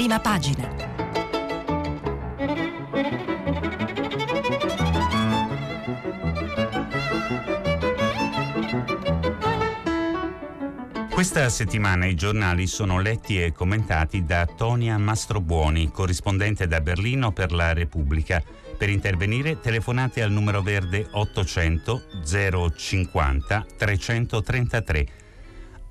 prima pagina. Questa settimana i giornali sono letti e commentati da Tonia Mastrobuoni, corrispondente da Berlino per la Repubblica. Per intervenire telefonate al numero verde 800 050 333.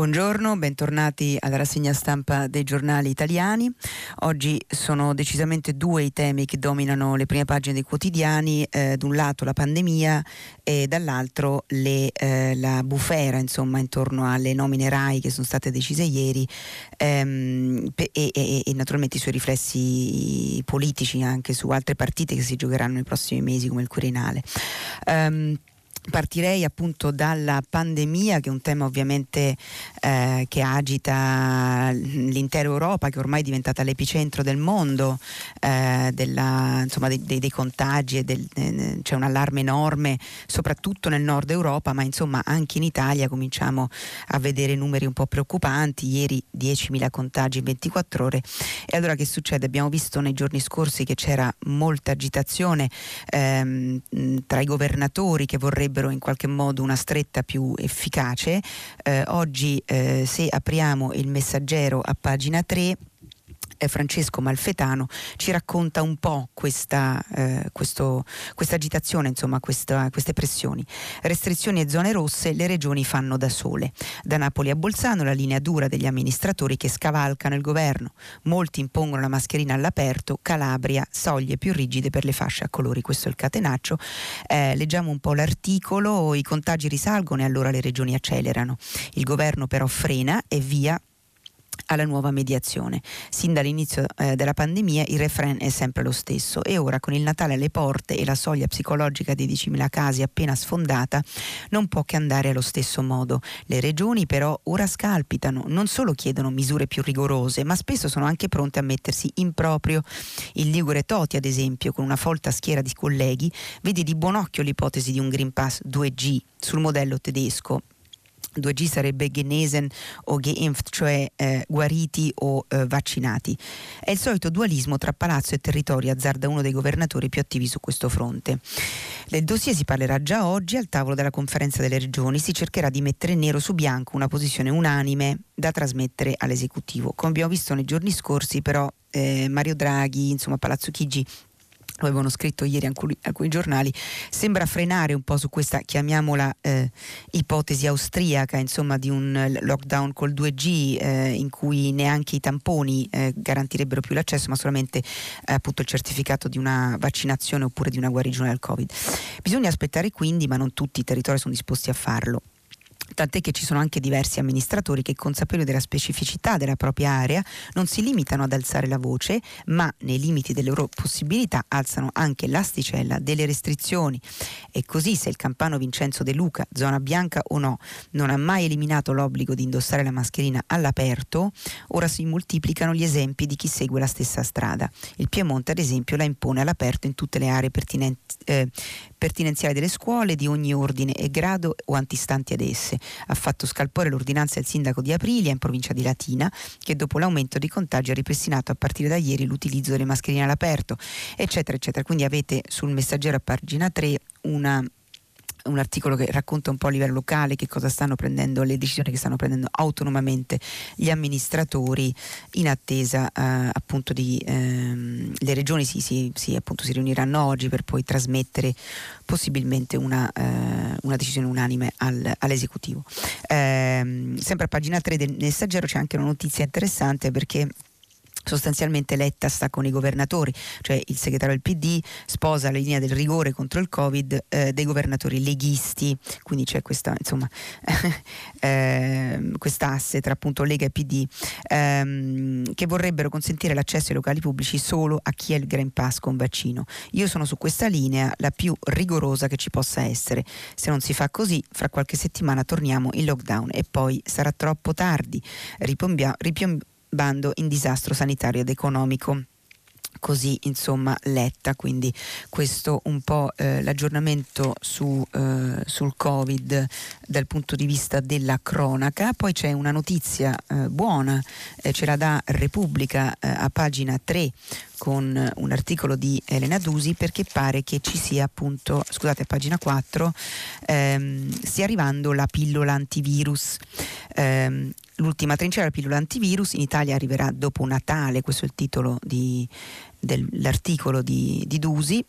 Buongiorno, bentornati alla rassegna stampa dei giornali italiani. Oggi sono decisamente due i temi che dominano le prime pagine dei quotidiani, eh, un lato la pandemia e dall'altro le, eh, la bufera insomma, intorno alle nomine RAI che sono state decise ieri ehm, e, e, e, naturalmente i suoi riflessi politici anche su altre partite che si giocheranno nei prossimi mesi come il Quirinale. Um, Partirei appunto dalla pandemia, che è un tema ovviamente eh, che agita l'intera Europa, che ormai è diventata l'epicentro del mondo, eh, della, insomma, dei, dei, dei, contagi, e del, eh, c'è un allarme enorme, soprattutto nel nord Europa, ma insomma anche in Italia cominciamo a vedere numeri un po' preoccupanti. Ieri 10.000 contagi in 24 ore. E allora che succede? Abbiamo visto nei giorni scorsi che c'era molta agitazione ehm, tra i governatori che vorrebbero vorrebbero in qualche modo una stretta più efficace. Eh, oggi eh, se apriamo il messaggero a pagina 3 eh, Francesco Malfetano ci racconta un po' questa, eh, agitazione, insomma questa, queste pressioni. Restrizioni e zone rosse le regioni fanno da sole. Da Napoli a Bolzano la linea dura degli amministratori che scavalcano il governo. Molti impongono la mascherina all'aperto, Calabria, soglie più rigide per le fasce a colori. Questo è il catenaccio. Eh, leggiamo un po' l'articolo, i contagi risalgono e allora le regioni accelerano. Il governo però frena e via alla nuova mediazione. Sin dall'inizio eh, della pandemia il refrain è sempre lo stesso e ora con il Natale alle porte e la soglia psicologica di 10.000 casi appena sfondata non può che andare allo stesso modo. Le regioni però ora scalpitano, non solo chiedono misure più rigorose, ma spesso sono anche pronte a mettersi in proprio. Il Ligure Toti, ad esempio, con una folta schiera di colleghi, vede di buon occhio l'ipotesi di un Green Pass 2G sul modello tedesco 2G sarebbe genesen o geimpft, cioè eh, guariti o eh, vaccinati. È il solito dualismo tra palazzo e territorio, azzarda uno dei governatori più attivi su questo fronte. Del dossier si parlerà già oggi al tavolo della conferenza delle regioni, si cercherà di mettere nero su bianco una posizione unanime da trasmettere all'esecutivo. Come abbiamo visto nei giorni scorsi però eh, Mario Draghi, insomma Palazzo Chigi lo avevano scritto ieri alcuni, giornali, sembra frenare un po' su questa, chiamiamola, eh, ipotesi austriaca, insomma, di un lockdown col 2G eh, in cui neanche i tamponi eh, garantirebbero più l'accesso, ma solamente eh, appunto il certificato di una vaccinazione oppure di una guarigione dal Covid. Bisogna aspettare quindi, ma non tutti i territori sono disposti a farlo tant'è che ci sono anche diversi amministratori che consapevoli della specificità della propria area non si limitano ad alzare la voce, ma nei limiti delle loro possibilità alzano anche l'asticella delle restrizioni. E così se il campano Vincenzo De Luca, zona bianca o no, non ha mai eliminato l'obbligo di indossare la mascherina all'aperto, ora si moltiplicano gli esempi di chi segue la stessa strada. Il Piemonte ad esempio la impone all'aperto in tutte le aree pertinenti, eh, pertinenziali delle scuole di ogni ordine e grado o antistanti ad esse. Ha fatto scalpore l'ordinanza del sindaco di Aprilia in provincia di Latina che dopo l'aumento dei contagi ha ripristinato a partire da ieri l'utilizzo delle mascherine all'aperto, eccetera, eccetera. Quindi avete sul messaggero a pagina 3 una un articolo che racconta un po' a livello locale che cosa stanno prendendo, le decisioni che stanno prendendo autonomamente gli amministratori in attesa eh, appunto di ehm, le regioni si, si, si, appunto, si, riuniranno oggi per poi trasmettere possibilmente una, eh, una decisione unanime al, all'esecutivo. Eh, sempre a pagina 3 del messaggero c'è anche una notizia interessante perché sostanzialmente Letta sta con i governatori, cioè il segretario del PD sposa la linea del rigore contro il Covid eh, dei governatori leghisti, quindi c'è questa insomma eh, quest'asse tra appunto Lega e PD ehm, che vorrebbero consentire l'accesso ai locali pubblici solo a chi ha il Green Pass con vaccino. Io sono su questa linea la più rigorosa che ci possa essere. Se non si fa così, fra qualche settimana torniamo in lockdown e poi sarà troppo tardi. Ripombia, ripiom- bando in disastro sanitario ed economico. così insomma letta quindi questo un po' eh, l'aggiornamento su, eh, sul covid dal punto di vista della cronaca poi c'è una notizia eh, buona eh, ce la dà Repubblica eh, a pagina 3 con un articolo di Elena Dusi perché pare che ci sia appunto, scusate a pagina 4, ehm, stia arrivando la pillola antivirus. Ehm, l'ultima trincea della pillola antivirus in Italia arriverà dopo Natale, questo è il titolo di, dell'articolo di, di Dusi.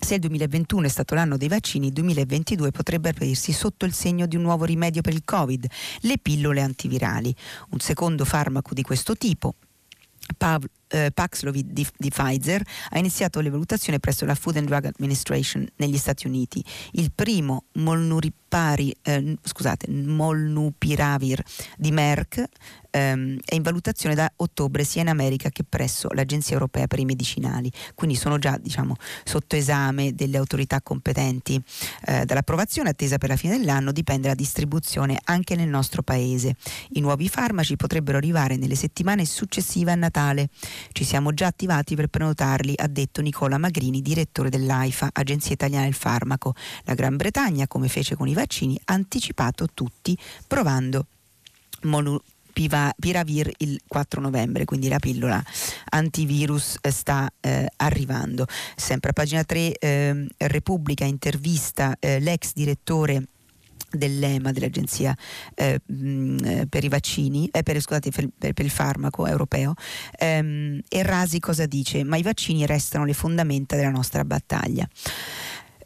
Se il 2021 è stato l'anno dei vaccini, il 2022 potrebbe aprirsi sotto il segno di un nuovo rimedio per il Covid, le pillole antivirali. Un secondo farmaco di questo tipo, Pav- eh, Paxlovid di, di, Pfizer ha iniziato le valutazioni presso la Food and Drug Administration negli Stati Uniti. Il primo molnuripari, eh, scusate, molnupiravir di Merck ehm, è in valutazione da ottobre sia in America che presso l'Agenzia Europea per i Medicinali. Quindi sono già diciamo, sotto esame delle autorità competenti. Eh, dall'approvazione attesa per la fine dell'anno dipende la distribuzione anche nel nostro paese. I nuovi farmaci potrebbero arrivare nelle settimane successive a Natale. Ci siamo già attivati per prenotarli, ha detto Nicola Magrini, direttore dell'AIFA, Agenzia Italiana del Farmaco. La Gran Bretagna, come fece con i vaccini, ha anticipato tutti provando Monu- Piravir il 4 novembre, quindi la pillola antivirus sta eh, arrivando. Sempre a pagina 3 eh, Repubblica intervista eh, l'ex direttore dell'EMA, dell'Agenzia eh, per i vaccini, eh, per, scusate, per, per, il farmaco europeo, ehm, e Rasi cosa dice? Ma i vaccini restano le fondamenta della nostra battaglia.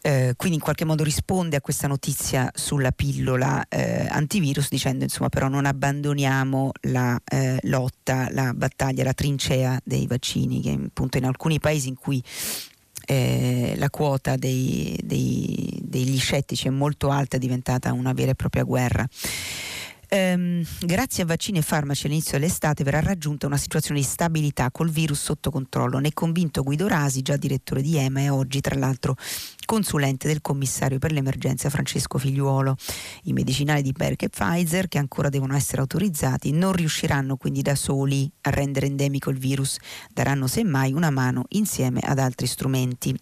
Eh, quindi in qualche modo risponde a questa notizia sulla pillola eh, antivirus dicendo insomma però non abbandoniamo la eh, lotta, la battaglia, la trincea dei vaccini che appunto in alcuni paesi in cui eh, la quota dei, dei, degli scettici è molto alta, è diventata una vera e propria guerra. Ehm, grazie a vaccini e farmaci all'inizio dell'estate verrà raggiunta una situazione di stabilità col virus sotto controllo. Ne è convinto Guido Rasi, già direttore di EMA e oggi tra l'altro consulente del commissario per l'emergenza Francesco Figliuolo. I medicinali di Merck e Pfizer, che ancora devono essere autorizzati, non riusciranno quindi da soli a rendere endemico il virus, daranno semmai una mano insieme ad altri strumenti.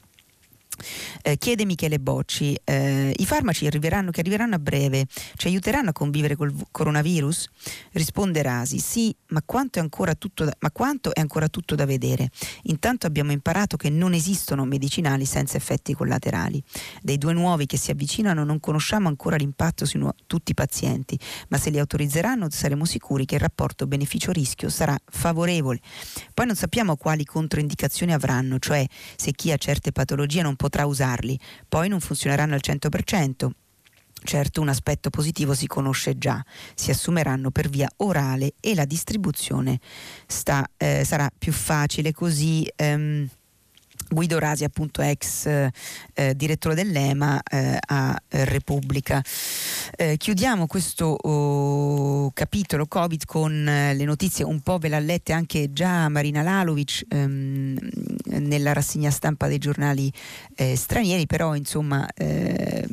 Eh, chiede Michele Bocci, eh, i farmaci arriveranno, che arriveranno a breve ci aiuteranno a convivere col coronavirus? Risponde Rasi, sì, ma quanto, è ancora tutto da, ma quanto è ancora tutto da vedere? Intanto abbiamo imparato che non esistono medicinali senza effetti collaterali. Dei due nuovi che si avvicinano non conosciamo ancora l'impatto su nu- tutti i pazienti, ma se li autorizzeranno saremo sicuri che il rapporto beneficio-rischio sarà favorevole. Poi non sappiamo quali controindicazioni avranno, cioè se chi ha certe patologie non potrà usarli, poi non funzioneranno al 100%. Certo un aspetto positivo si conosce già, si assumeranno per via orale e la distribuzione sta, eh, sarà più facile così. Ehm, Guido Rasi, appunto ex eh, direttore dell'EMA eh, a Repubblica. Eh, chiudiamo questo oh, capitolo Covid con eh, le notizie, un po' ve l'ha lette anche già Marina Lalovic ehm, nella rassegna stampa dei giornali eh, stranieri, però insomma ehm,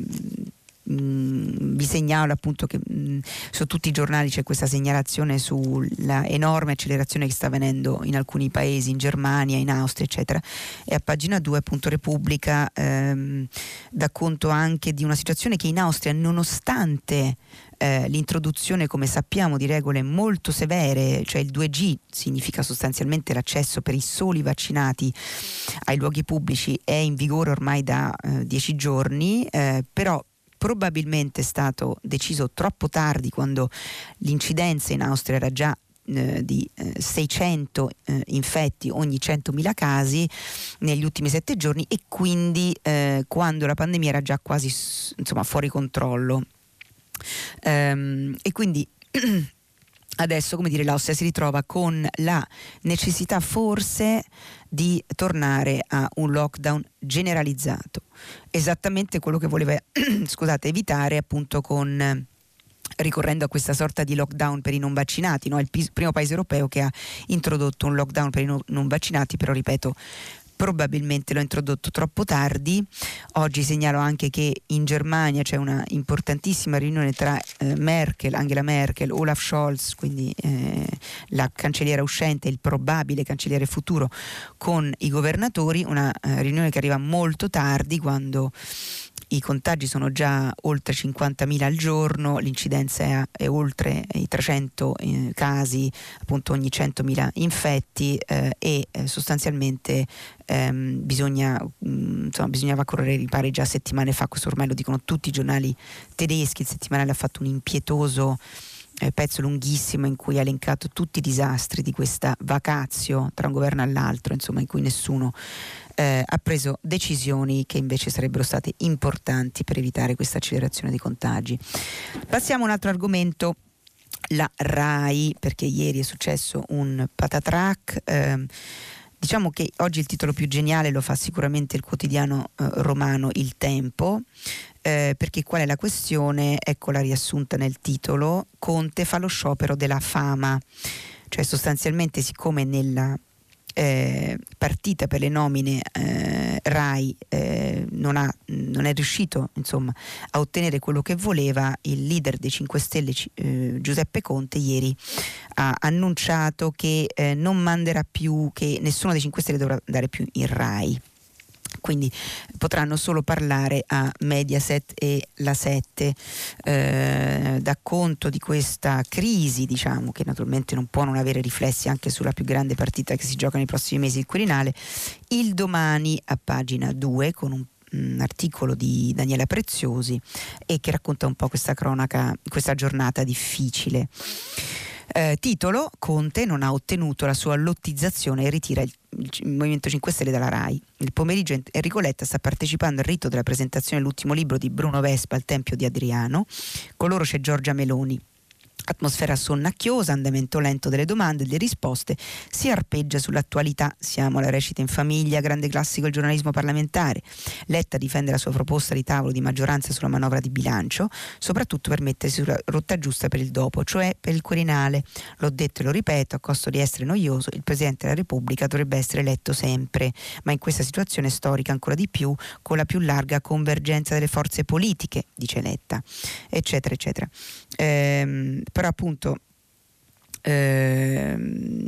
vi segnalo appunto che mh, su tutti i giornali c'è questa segnalazione sulla enorme accelerazione che sta avvenendo in alcuni paesi, in Germania, in Austria, eccetera. E a pagina 2 appunto Repubblica ehm, dà conto anche di una situazione che in Austria, nonostante eh, l'introduzione, come sappiamo, di regole molto severe, cioè il 2G significa sostanzialmente l'accesso per i soli vaccinati ai luoghi pubblici, è in vigore ormai da eh, dieci giorni, eh, però probabilmente stato deciso troppo tardi quando l'incidenza in Austria era già eh, di eh, 600 eh, infetti ogni 100.000 casi negli ultimi sette giorni e quindi eh, quando la pandemia era già quasi insomma, fuori controllo. Ehm, e quindi adesso come dire, l'Austria si ritrova con la necessità forse di tornare a un lockdown generalizzato, esattamente quello che voleva scusate, evitare appunto con ricorrendo a questa sorta di lockdown per i non vaccinati, no? il primo paese europeo che ha introdotto un lockdown per i non vaccinati, però ripeto, probabilmente l'ho introdotto troppo tardi. Oggi segnalo anche che in Germania c'è una importantissima riunione tra eh, Merkel, Angela Merkel, Olaf Scholz, quindi eh, la cancelliera uscente il probabile cancelliere futuro con i governatori, una eh, riunione che arriva molto tardi quando i contagi sono già oltre 50.000 al giorno, l'incidenza è, è oltre i 300 eh, casi appunto ogni 100.000 infetti eh, e eh, sostanzialmente ehm, bisogna, mh, mm, insomma, bisognava correre i ripari già settimane fa, questo ormai lo dicono tutti i giornali tedeschi, il settimanale ha fatto un impietoso eh, pezzo lunghissimo in cui ha elencato tutti i disastri di questa vacazio tra un governo e l'altro, insomma in cui nessuno eh, ha preso decisioni che invece sarebbero state importanti per evitare questa accelerazione dei contagi. Passiamo a un altro argomento la RAI, perché ieri è successo un patatrack. Eh, diciamo che oggi il titolo più geniale lo fa sicuramente il quotidiano eh, romano Il Tempo, eh, perché qual è la questione? Eccola riassunta nel titolo, Conte fa lo sciopero della fama, cioè sostanzialmente siccome nella eh, partita per le nomine eh, RAI eh, non, ha, non, è riuscito insomma, a ottenere quello che voleva, il leader dei 5 Stelle eh, Giuseppe Conte ieri ha annunciato che eh, non manderà più, che nessuno dei 5 Stelle dovrà andare più in RAI quindi potranno solo parlare a Mediaset e la 7 eh, da conto di questa crisi diciamo che naturalmente non può non avere riflessi anche sulla più grande partita che si gioca nei prossimi mesi il Quirinale il domani a pagina 2 con un un articolo di Daniela Preziosi e che racconta un po' questa cronaca, questa giornata difficile. Eh, titolo Conte non ha ottenuto la sua lottizzazione e ritira il, il, Movimento 5 Stelle dalla RAI. Il pomeriggio Enrico Letta sta partecipando al rito della presentazione dell'ultimo libro di Bruno Vespa al Tempio di Adriano. Con loro c'è Giorgia Meloni Atmosfera sonnacchiosa, andamento lento delle domande e delle risposte, si arpeggia sull'attualità. Siamo alla recita in famiglia, grande classico il giornalismo parlamentare. Letta difende la sua proposta di tavolo di maggioranza sulla manovra di bilancio, soprattutto per mettersi sulla rotta giusta per il dopo, cioè per il Quirinale. L'ho detto e lo ripeto, a costo di essere noioso, il Presidente della Repubblica dovrebbe essere eletto sempre, ma in questa situazione storica ancora di più, con la più larga convergenza delle forze politiche, dice Letta, eccetera, eccetera. Ehm, però appunto Ehm,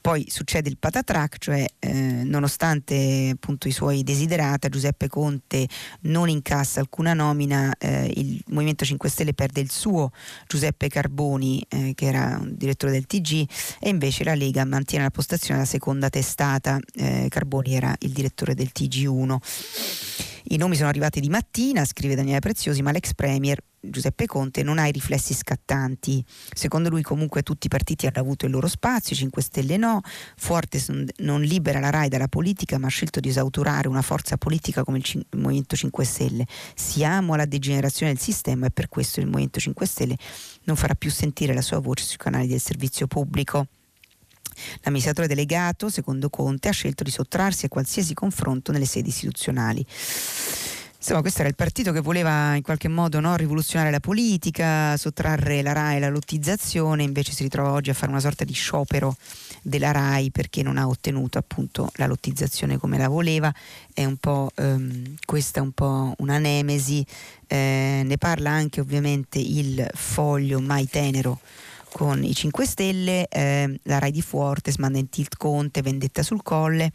poi succede il patatrac, cioè eh, nonostante appunto i suoi desiderata, Giuseppe Conte non incassa alcuna nomina, eh, il Movimento 5 Stelle perde il suo Giuseppe Carboni, eh, che era un direttore del TG, e invece la Lega mantiene la postazione della seconda testata, eh, Carboni era il direttore del TG1. I nomi sono arrivati di mattina, scrive Daniele Preziosi, ma l'ex premier Giuseppe Conte non ha i riflessi scattanti. Secondo lui comunque tutti i partiti hanno avuto il loro spazio, 5 Stelle no, Fortes non libera la RAI dalla politica ma ha scelto di esautorare una forza politica come il Movimento 5 Stelle. Siamo alla degenerazione del sistema e per questo il Movimento 5 Stelle non farà più sentire la sua voce sui canali del servizio pubblico. L'amministratore delegato, secondo Conte, ha scelto di sottrarsi a qualsiasi confronto nelle sedi istituzionali. Insomma, questo era il partito che voleva in qualche modo no, rivoluzionare la politica, sottrarre la RAI alla lottizzazione, invece si ritrova oggi a fare una sorta di sciopero della RAI perché non ha ottenuto appunto la lottizzazione come la voleva. È un po', ehm, questa è un po' una nemesi, eh, ne parla anche ovviamente il foglio mai tenero con i 5 Stelle, eh, la Rai di Fuortes manda in tilt Conte, vendetta sul colle.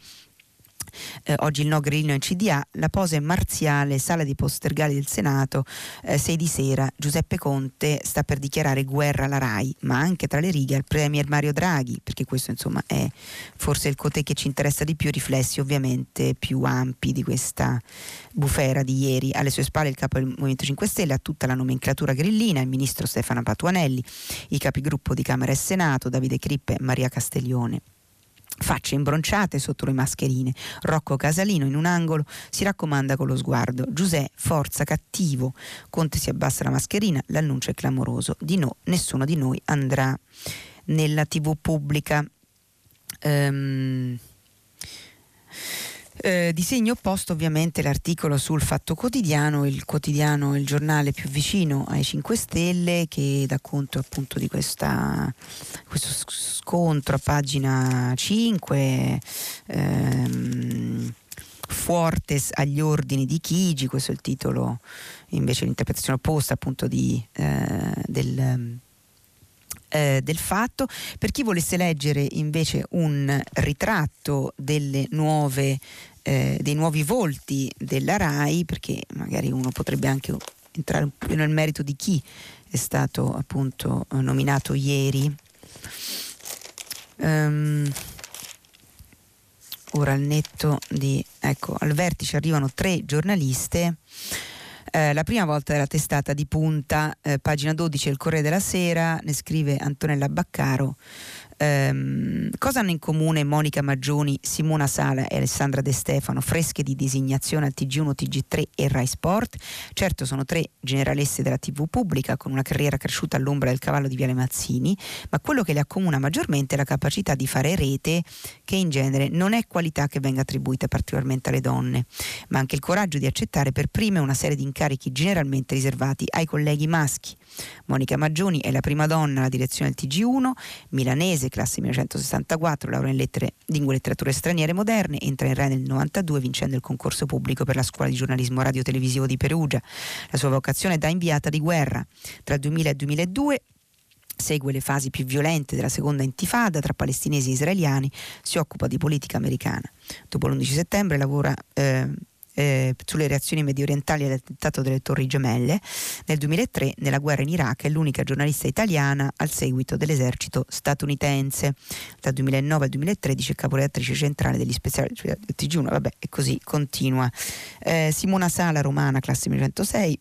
Eh, oggi il no grillino in CDA, la posa è marziale, sala di postergali del Senato, eh, 6 di sera, Giuseppe Conte sta per dichiarare guerra alla RAI, ma anche tra le righe al Premier Mario Draghi, perché questo insomma è forse il cotè che ci interessa di più, riflessi ovviamente più ampi di questa bufera di ieri. Alle sue spalle il capo del Movimento 5 Stelle ha tutta la nomenclatura grillina, il ministro Stefano Patuanelli, i capigruppo di Camera e Senato, Davide Crippe e Maria Castiglione facce imbronciate sotto le mascherine. Rocco Casalino in un angolo si raccomanda con lo sguardo. Giuseppe, forza, cattivo. Conte si abbassa la mascherina, l'annuncio è clamoroso. Di no, nessuno di noi andrà nella tv pubblica. Um, Eh, di opposto ovviamente l'articolo sul Fatto Quotidiano, il quotidiano, il giornale più vicino ai 5 Stelle che dà conto appunto di questa, questo scontro a pagina 5. Ehm, Fuertes agli ordini di Chigi, questo è il titolo invece l'interpretazione opposta appunto di, eh, del, eh, del fatto. Per chi volesse leggere invece un ritratto delle nuove, eh, dei nuovi volti della RAI, perché magari uno potrebbe anche entrare più nel merito di chi è stato appunto nominato ieri. Um, ora al netto di ecco al vertice arrivano tre giornaliste eh, la prima volta della testata di punta, eh, pagina 12 del Corriere della Sera, ne scrive Antonella Baccaro. Um, cosa hanno in comune Monica Maggioni, Simona Sala e Alessandra De Stefano, fresche di designazione al TG1, TG3 e Rai Sport? Certo sono tre generalesse della TV pubblica con una carriera cresciuta all'ombra del cavallo di Viale Mazzini, ma quello che le accomuna maggiormente è la capacità di fare rete che in genere non è qualità che venga attribuita particolarmente alle donne, ma anche il coraggio di accettare per prime una serie di incarichi generalmente riservati ai colleghi maschi. Monica Maggioni è la prima donna alla direzione del TG1, milanese, classe 1964, laurea in lettere, lingue e letterature straniere moderne, entra in RAI nel 92 vincendo il concorso pubblico per la scuola di giornalismo radio-televisivo di Perugia. La sua vocazione è da inviata di guerra. Tra il 2000 e il 2002 segue le fasi più violente della seconda intifada tra palestinesi e israeliani, si occupa di politica americana. Dopo l'11 settembre lavora eh, eh, sulle reazioni medio orientali all'attentato delle Torri Gemelle. Nel 2003, nella guerra in Iraq, è l'unica giornalista italiana al seguito dell'esercito statunitense. Dal 2009 al 2013 è caporedattrice centrale degli speciali del TG1, vabbè, e così continua. Eh, Simona Sala, romana, classe 1906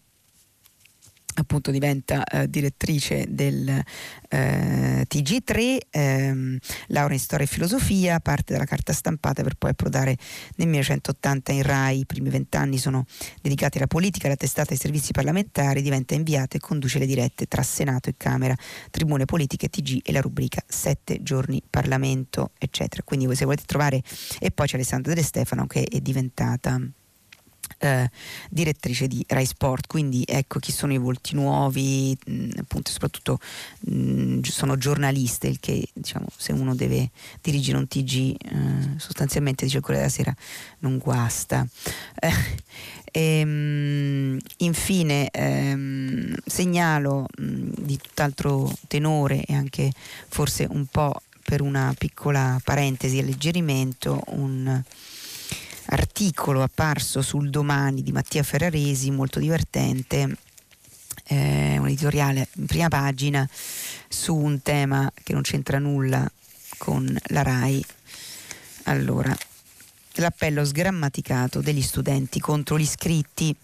appunto diventa eh, direttrice del eh, TG3, ehm, laurea in storia e filosofia, parte dalla carta stampata per poi approdare nel 1980 in RAI, i primi vent'anni sono dedicati alla politica, alla testata ai servizi parlamentari, diventa inviata e conduce le dirette tra Senato e Camera, Tribune Politiche, TG e la rubrica Sette giorni Parlamento, eccetera. Quindi se volete trovare, e poi c'è Alessandra De Stefano che è diventata eh, direttrice di Rai Sport, quindi ecco chi sono i volti nuovi, mh, mm, appunto soprattutto mh, mm, sono giornaliste, il che diciamo se uno deve dirigere un TG eh, sostanzialmente dice Corriere della Sera non guasta. Eh, ehm, infine ehm, segnalo mh, mm, di tutt'altro tenore e anche forse un po' per una piccola parentesi alleggerimento un articolo apparso sul domani di Mattia Ferraresi, molto divertente, eh, un editoriale in prima pagina su un tema che non c'entra nulla con la RAI. Allora, l'appello sgrammaticato degli studenti contro gli iscritti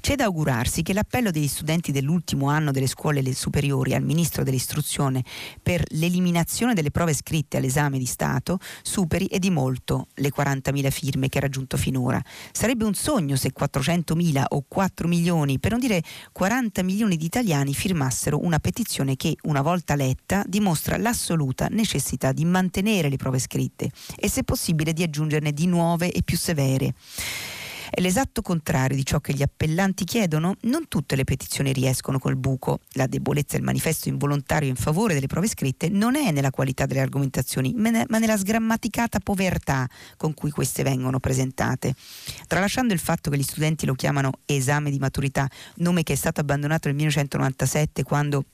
c'è da augurarsi che l'appello degli studenti dell'ultimo anno delle scuole superiori al Ministro dell'Istruzione per l'eliminazione delle prove scritte all'esame di Stato superi e di molto le 40.000 firme che ha raggiunto finora. Sarebbe un sogno se 400.000 o 4 milioni, per non dire 40 milioni di italiani firmassero una petizione che, una volta letta, dimostra l'assoluta necessità di mantenere le prove scritte e se possibile di aggiungerne di nuove e più severe. È l'esatto contrario di ciò che gli appellanti chiedono. Non tutte le petizioni riescono col buco. La debolezza del manifesto involontario in favore delle prove scritte non è nella qualità delle argomentazioni, ma nella sgrammaticata povertà con cui queste vengono presentate. Tralasciando il fatto che gli studenti lo chiamano esame di maturità, nome che è stato abbandonato nel 1997 quando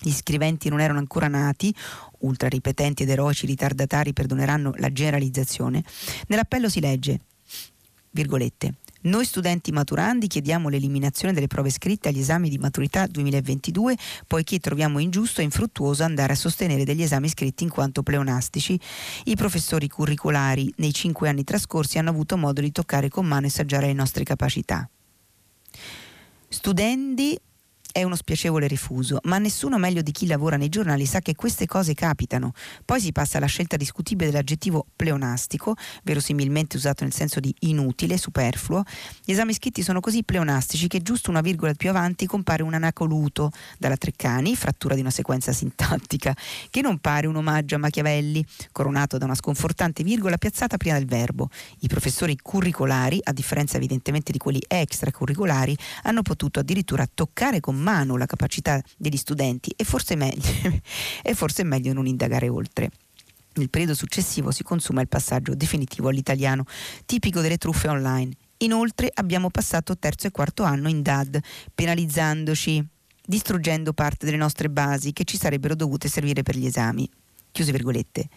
gli scriventi non erano ancora nati, ultra ripetenti ed eroici ritardatari perdoneranno la generalizzazione, nell'appello si legge virgolette. Noi studenti maturandi chiediamo l'eliminazione delle prove scritte agli esami di maturità 2022 poiché troviamo ingiusto e infruttuoso andare a sostenere degli esami scritti in quanto pleonastici. I professori curricolari nei cinque anni trascorsi hanno avuto modo di toccare con mano e assaggiare le nostre capacità. Studenti è uno spiacevole rifuso, ma nessuno meglio di chi lavora nei giornali sa che queste cose capitano. Poi si passa alla scelta discutibile dell'aggettivo pleonastico, verosimilmente usato nel senso di inutile, superfluo. Gli esami scritti sono così pleonastici che giusto una virgola più avanti compare un anacoluto dalla Treccani, frattura di una sequenza sintattica, che non pare un omaggio a Machiavelli, coronato da una sconfortante virgola piazzata prima del verbo. I professori curricolari, a differenza evidentemente di quelli extracurricolari, hanno potuto addirittura toccare con mano la capacità degli studenti e forse meglio, e forse è meglio non indagare oltre. Nel periodo successivo si consuma il passaggio definitivo all'italiano, tipico delle truffe online. Inoltre abbiamo passato terzo e quarto anno in DAD, penalizzandoci, distruggendo parte delle nostre basi che ci sarebbero dovute servire per gli esami. Chiuse virgolette.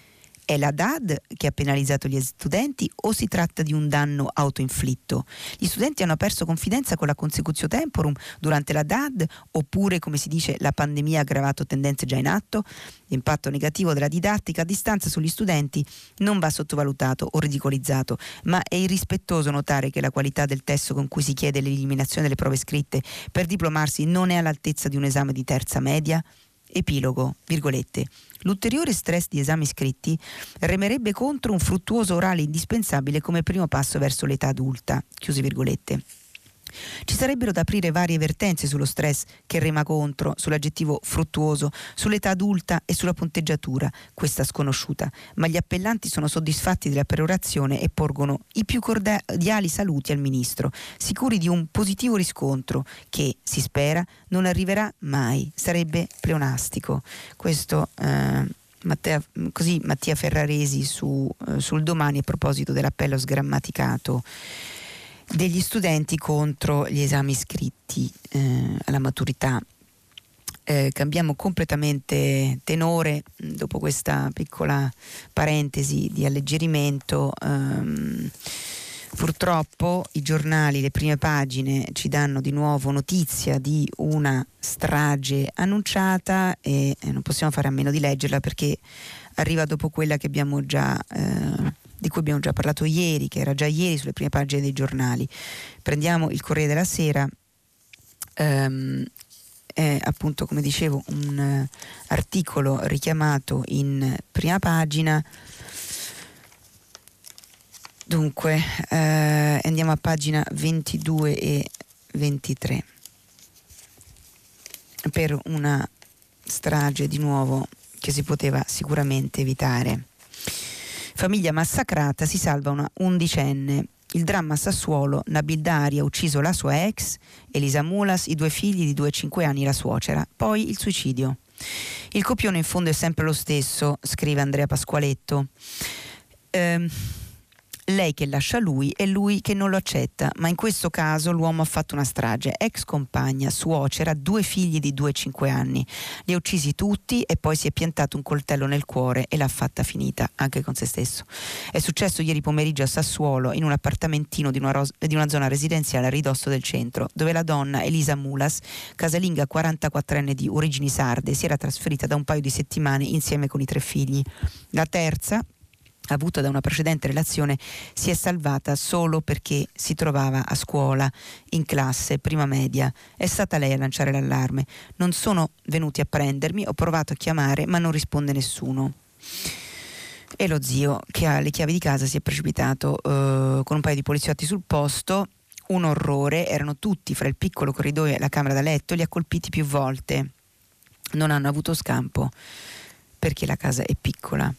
È la DAD che ha penalizzato gli studenti o si tratta di un danno autoinflitto? Gli studenti hanno perso confidenza con la consecutio temporum durante la DAD oppure, come si dice, la pandemia ha aggravato tendenze già in atto? L'impatto negativo della didattica a distanza sugli studenti non va sottovalutato o ridicolizzato, ma è irrispettoso notare che la qualità del testo con cui si chiede l'eliminazione delle prove scritte per diplomarsi non è all'altezza di un esame di terza media? Epilogo, virgolette. L'ulteriore stress di esami scritti remerebbe contro un fruttuoso orale indispensabile come primo passo verso l'età adulta. Chiuse virgolette. Ci sarebbero da aprire varie vertenze sullo stress che rema contro, sull'aggettivo fruttuoso, sull'età adulta e sulla punteggiatura, questa sconosciuta, ma gli appellanti sono soddisfatti della perorazione e porgono i più cordiali saluti al Ministro, sicuri di un positivo riscontro che, si spera, non arriverà mai, sarebbe pleonastico. Questo eh, Mattea, così Mattia Ferraresi su, eh, sul domani a proposito dell'appello sgrammaticato degli studenti contro gli esami scritti eh, alla maturità. Eh, cambiamo completamente tenore dopo questa piccola parentesi di alleggerimento. Ehm, purtroppo i giornali, le prime pagine ci danno di nuovo notizia di una strage annunciata e non possiamo fare a meno di leggerla perché arriva dopo quella che abbiamo già eh, di cui abbiamo già parlato ieri, che era già ieri sulle prime pagine dei giornali. Prendiamo il Corriere della Sera, ehm, è appunto come dicevo un uh, articolo richiamato in prima pagina. Dunque, eh, andiamo a pagina 22 e 23 per una strage di nuovo che si poteva sicuramente evitare. Famiglia massacrata, si salva una undicenne. Il dramma Sassuolo, Nabil Dari ha ucciso la sua ex, Elisa Mulas, i due figli di 2 e 5 anni, la suocera. Poi il suicidio. Il copione in fondo è sempre lo stesso, scrive Andrea Pasqualetto. Ehm, lei che lascia lui e lui che non lo accetta, ma in questo caso l'uomo ha fatto una strage, ex compagna, suocera, due figli di 2 e 5 anni, li ha uccisi tutti e poi si è piantato un coltello nel cuore e l'ha fatta finita, anche con se stesso. È successo ieri pomeriggio a Sassuolo, in un appartamentino di una, ros- di una zona residenziale a ridosso del centro, dove la donna Elisa Mulas, casalinga 44enne di origini sarde, si era trasferita da un paio di settimane insieme con i tre figli. La terza, avuta da una precedente relazione si è salvata solo perché si trovava a scuola, in classe, prima media. È stata lei a lanciare l'allarme. Non sono venuti a prendermi, ho provato a chiamare, ma non risponde nessuno. E lo zio, che ha le chiavi di casa, si è precipitato eh, con un paio di poliziotti sul posto. Un orrore, erano tutti fra il piccolo corridoio e la camera da letto, li ha colpiti più volte. Non hanno avuto scampo perché la casa è piccola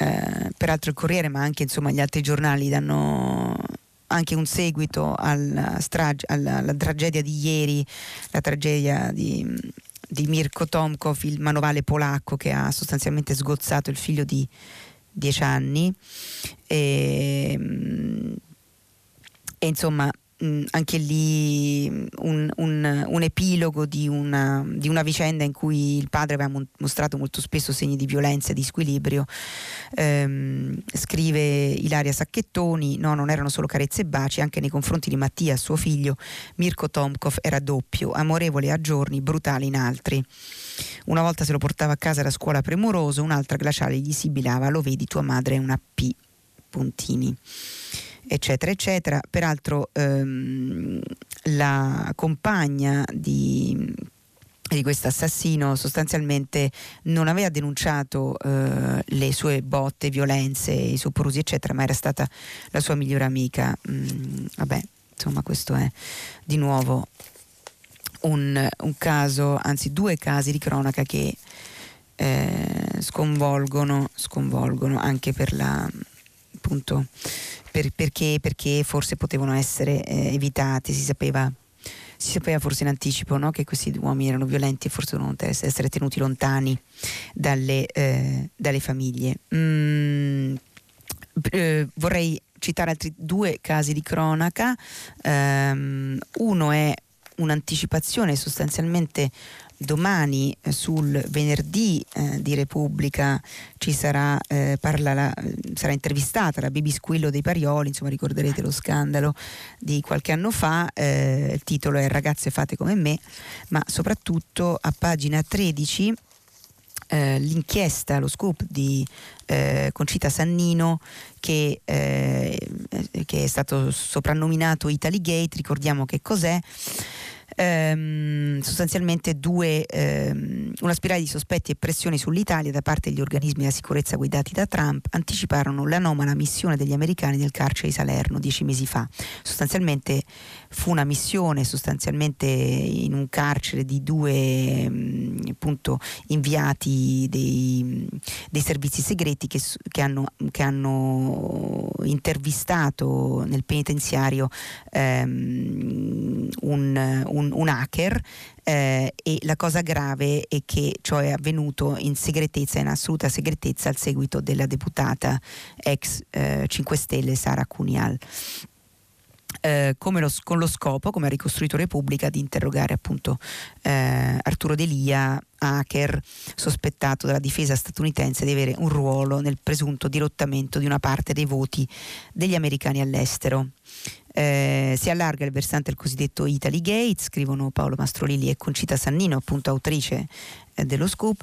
eh, peraltro il Corriere ma anche insomma, gli altri giornali danno anche un seguito alla, strage, alla, alla tragedia di ieri, la tragedia di, di, Mirko Tomkov, il manovale polacco che ha sostanzialmente sgozzato il figlio di dieci anni. E, e insomma mh, anche lì un, un, un epilogo di una, di una, vicenda in cui il padre aveva mostrato molto spesso segni di violenza e di squilibrio. Ehm, scrive Ilaria Sacchettoni, no, non erano solo carezze e baci, anche nei confronti di Mattia, suo figlio, Mirko Tomkov era doppio, amorevole a giorni, brutale in altri. Una volta se lo portava a casa da scuola premuroso, un'altra glaciale gli sibilava, lo vedi tua madre è una P. Puntini eccetera, eccetera. Peraltro ehm, la compagna di di questo assassino sostanzialmente non aveva denunciato eh, le sue botte, violenze, i soprusi eccetera, ma era stata la sua migliore amica. Mm, vabbè, insomma questo è di nuovo un, un caso, anzi due casi di cronaca che eh, sconvolgono, sconvolgono anche per la appunto per, perché, perché, forse potevano essere eh, evitati, si sapeva, si sapeva forse in anticipo no? che questi uomini erano violenti e forse dovevano essere tenuti lontani dalle, eh, dalle famiglie. Mm, eh, vorrei citare altri due casi di cronaca. Um, uno è un'anticipazione sostanzialmente domani eh, sul venerdì eh, di Repubblica ci sarà, eh, la, sarà, intervistata la Bibi Squillo dei Parioli, insomma ricorderete lo scandalo di qualche anno fa, eh, il titolo è Ragazze fate come me, ma soprattutto a pagina 13 eh, l'inchiesta, lo scoop di eh, Concita Sannino che, che è stato soprannominato Italy Gate, ricordiamo che cos'è ehm, sostanzialmente due, ehm, una spirale di sospetti e pressioni sull'Italia da parte degli organismi della sicurezza guidati da Trump anticiparono l'anomala missione degli americani nel carcere di Salerno dieci mesi fa. Sostanzialmente fu una missione sostanzialmente in un carcere di due mh, appunto, inviati dei, dei, servizi segreti che, che, hanno, che, hanno, intervistato nel penitenziario ehm, un, un, un, hacker eh, e la cosa grave è che ciò è avvenuto in segretezza, in assoluta segretezza al seguito della deputata ex eh, 5 Stelle Sara Cunial eh, lo, con lo scopo, come ha ricostruito Repubblica, di interrogare appunto eh, Arturo Delia, hacker sospettato dalla difesa statunitense di avere un ruolo nel presunto dirottamento di una parte dei voti degli americani all'estero. Eh, si allarga il versante del cosiddetto Italy Gate, scrivono Paolo Mastrolilli e Concita Sannino, appunto autrice eh, dello scoop.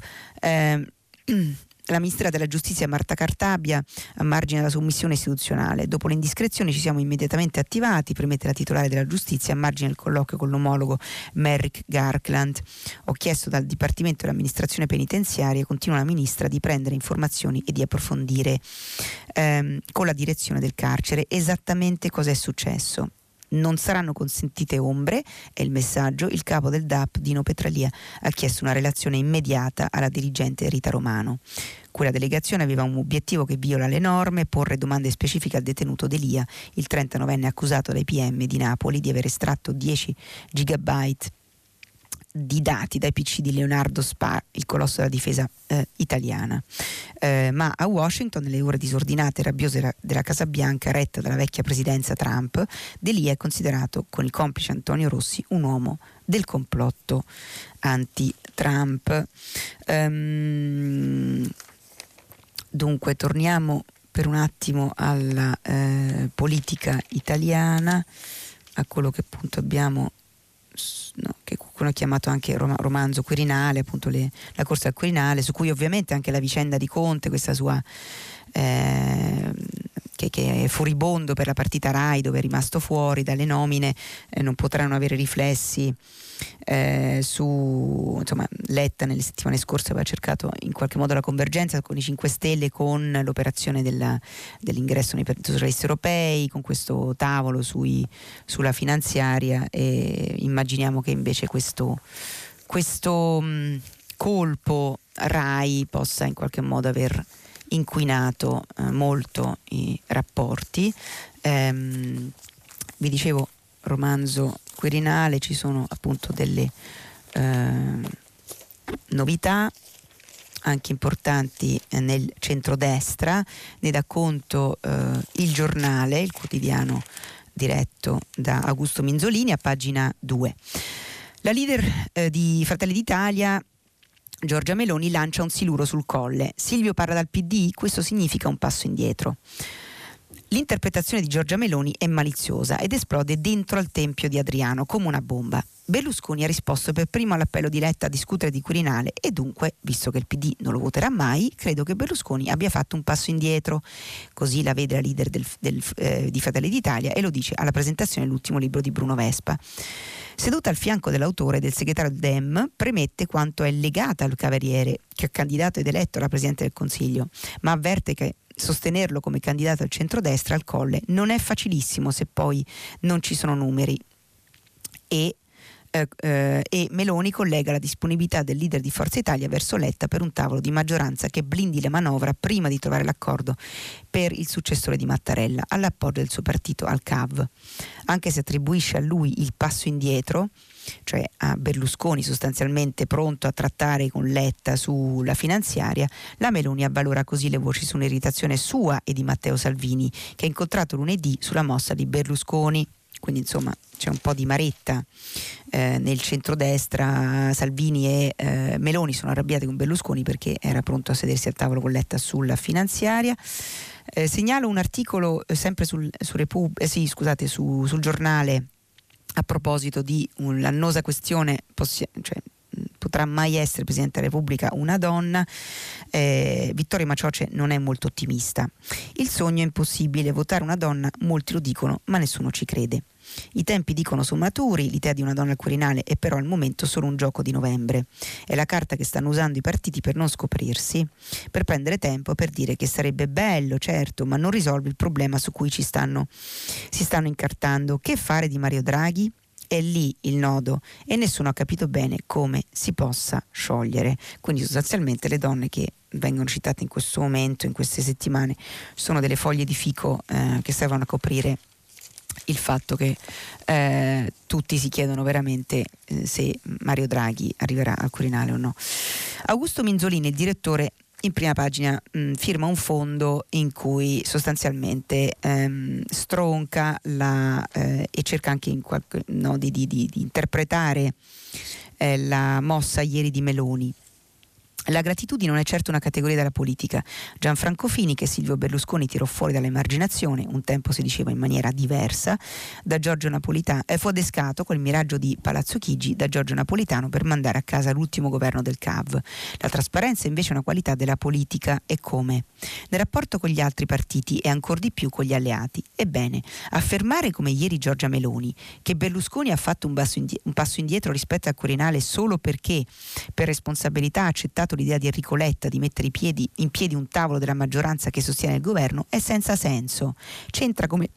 La ministra della giustizia Marta Cartabia a margine della submissione istituzionale. Dopo le indiscrezioni ci siamo immediatamente attivati, premette la titolare della giustizia a margine del colloquio con l'omologo Merrick Garkland. Ho chiesto dal Dipartimento dell'amministrazione penitenziaria, continua la ministra, di prendere informazioni e di approfondire ehm, con la direzione del carcere esattamente cosa è successo. Non saranno consentite ombre, è il messaggio. Il capo del DAP, Dino Petralia, ha chiesto una relazione immediata alla dirigente Rita Romano. Quella delegazione aveva un obiettivo che viola le norme, porre domande specifiche al detenuto Delia, il 39enne accusato dai PM di Napoli di aver estratto 10 gigabyte di dati dai PC di Leonardo Spar, il colosso della difesa eh, italiana. Eh, ma a Washington, nelle ore disordinate e rabbiose della Casa Bianca, retta dalla vecchia presidenza Trump, De è considerato, con il complice Antonio Rossi, un uomo del complotto anti-Trump. Um, dunque, torniamo per un attimo alla eh, politica italiana, a quello che appunto abbiamo no, che qualcuno ha chiamato anche romanzo Quirinale, appunto le, la corsa al Quirinale, su cui ovviamente anche la vicenda di Conte, questa sua... Eh, che, che, è furibondo per la partita RAI dove è rimasto fuori dalle nomine, eh, non potranno avere riflessi eh, su insomma, Letta nelle settimane scorse aveva cercato in qualche modo la convergenza con i 5 Stelle con l'operazione della, dell'ingresso nei partiti socialisti europei, con questo tavolo sui, sulla finanziaria e immaginiamo che invece questo, questo mh, colpo RAI possa in qualche modo aver inquinato eh, molto i rapporti. Ehm, vi dicevo romanzo Quirinale ci sono appunto delle eh, novità anche importanti eh, nel centrodestra, ne dà conto eh, il giornale, il quotidiano diretto da Augusto Minzolini a pagina 2. La leader eh, di Fratelli d'Italia Giorgia Meloni lancia un siluro sul colle. Silvio parla dal PD, questo significa un passo indietro. L'interpretazione di Giorgia Meloni è maliziosa ed esplode dentro al tempio di Adriano come una bomba. Berlusconi ha risposto per primo all'appello di Letta a discutere di Quirinale e dunque, visto che il PD non lo voterà mai, credo che Berlusconi abbia fatto un passo indietro. Così la vede la leader del, del, eh, di Fratelli d'Italia e lo dice alla presentazione dell'ultimo libro di Bruno Vespa. Seduta al fianco dell'autore del segretario Dem, premette quanto è legata al Cavaliere, che è candidato ed eletto alla Presidente del Consiglio, ma avverte che sostenerlo come candidato al centrodestra al Colle non è facilissimo se poi non ci sono numeri. E eh, eh, e Meloni collega la disponibilità del leader di Forza Italia verso Letta per un tavolo di maggioranza che blindi la manovra prima di trovare l'accordo per il successore di Mattarella all'appoggio del suo partito al CAV. Anche se attribuisce a lui il passo indietro, cioè a Berlusconi sostanzialmente pronto a trattare con Letta sulla finanziaria, la Meloni avvalora così le voci su un'irritazione sua e di Matteo Salvini, che ha incontrato lunedì sulla mossa di Berlusconi. Quindi insomma c'è un po' di maretta eh, nel centrodestra. Salvini e eh, Meloni sono arrabbiati con Berlusconi perché era pronto a sedersi al tavolo con Letta sulla finanziaria. Eh, segnalo un articolo eh, sempre sul, su Repub- eh, sì, scusate, su, sul giornale a proposito di un'annosa questione, possi- cioè, potrà mai essere Presidente della Repubblica una donna, eh, Vittorio Macioce non è molto ottimista. Il sogno è impossibile, votare una donna, molti lo dicono, ma nessuno ci crede. I tempi dicono sono maturi, l'idea di una donna al Quirinale è però al momento solo un gioco di novembre. È la carta che stanno usando i partiti per non scoprirsi, per prendere tempo, per dire che sarebbe bello, certo, ma non risolve il problema su cui ci stanno, si stanno incartando. Che fare di Mario Draghi? È lì il nodo e nessuno ha capito bene come si possa sciogliere. Quindi sostanzialmente le donne che vengono citate in questo momento, in queste settimane, sono delle foglie di fico eh, che servono a coprire il fatto che eh, tutti si chiedono veramente eh, se Mario Draghi arriverà al Quirinale o no. Augusto Minzolini, il direttore in prima pagina mh, firma un fondo in cui sostanzialmente ehm, stronca la, eh, e cerca anche in qualche, no, di, di, di, di, interpretare eh, la mossa ieri di Meloni la gratitudine non è certo una categoria della politica. Gianfranco Fini, che Silvio Berlusconi tirò fuori dall'emarginazione, un tempo si diceva in maniera diversa, da Giorgio Napolitano, fu adescato col miraggio di Palazzo Chigi da Giorgio Napolitano per mandare a casa l'ultimo governo del CAV. La trasparenza invece è una qualità della politica e come? Nel rapporto con gli altri partiti e ancor di più con gli alleati. Ebbene, affermare come ieri Giorgia Meloni che Berlusconi ha fatto un passo indietro rispetto al Quirinale solo perché per responsabilità ha accettato l'idea di Enrico Letta di mettere piedi, in piedi un tavolo della maggioranza che sostiene il governo è senza senso. C'entra come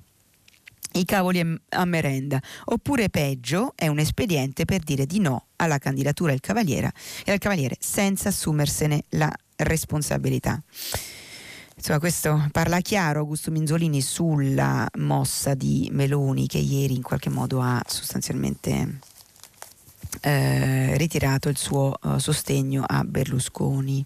i cavoli a merenda, oppure peggio è un espediente per dire di no alla candidatura del Cavaliere, del Cavaliere senza assumersene la responsabilità. Insomma, questo parla chiaro Augusto Minzolini sulla mossa di Meloni che ieri in qualche modo ha sostanzialmente eh, ritirato il suo eh, sostegno a Berlusconi.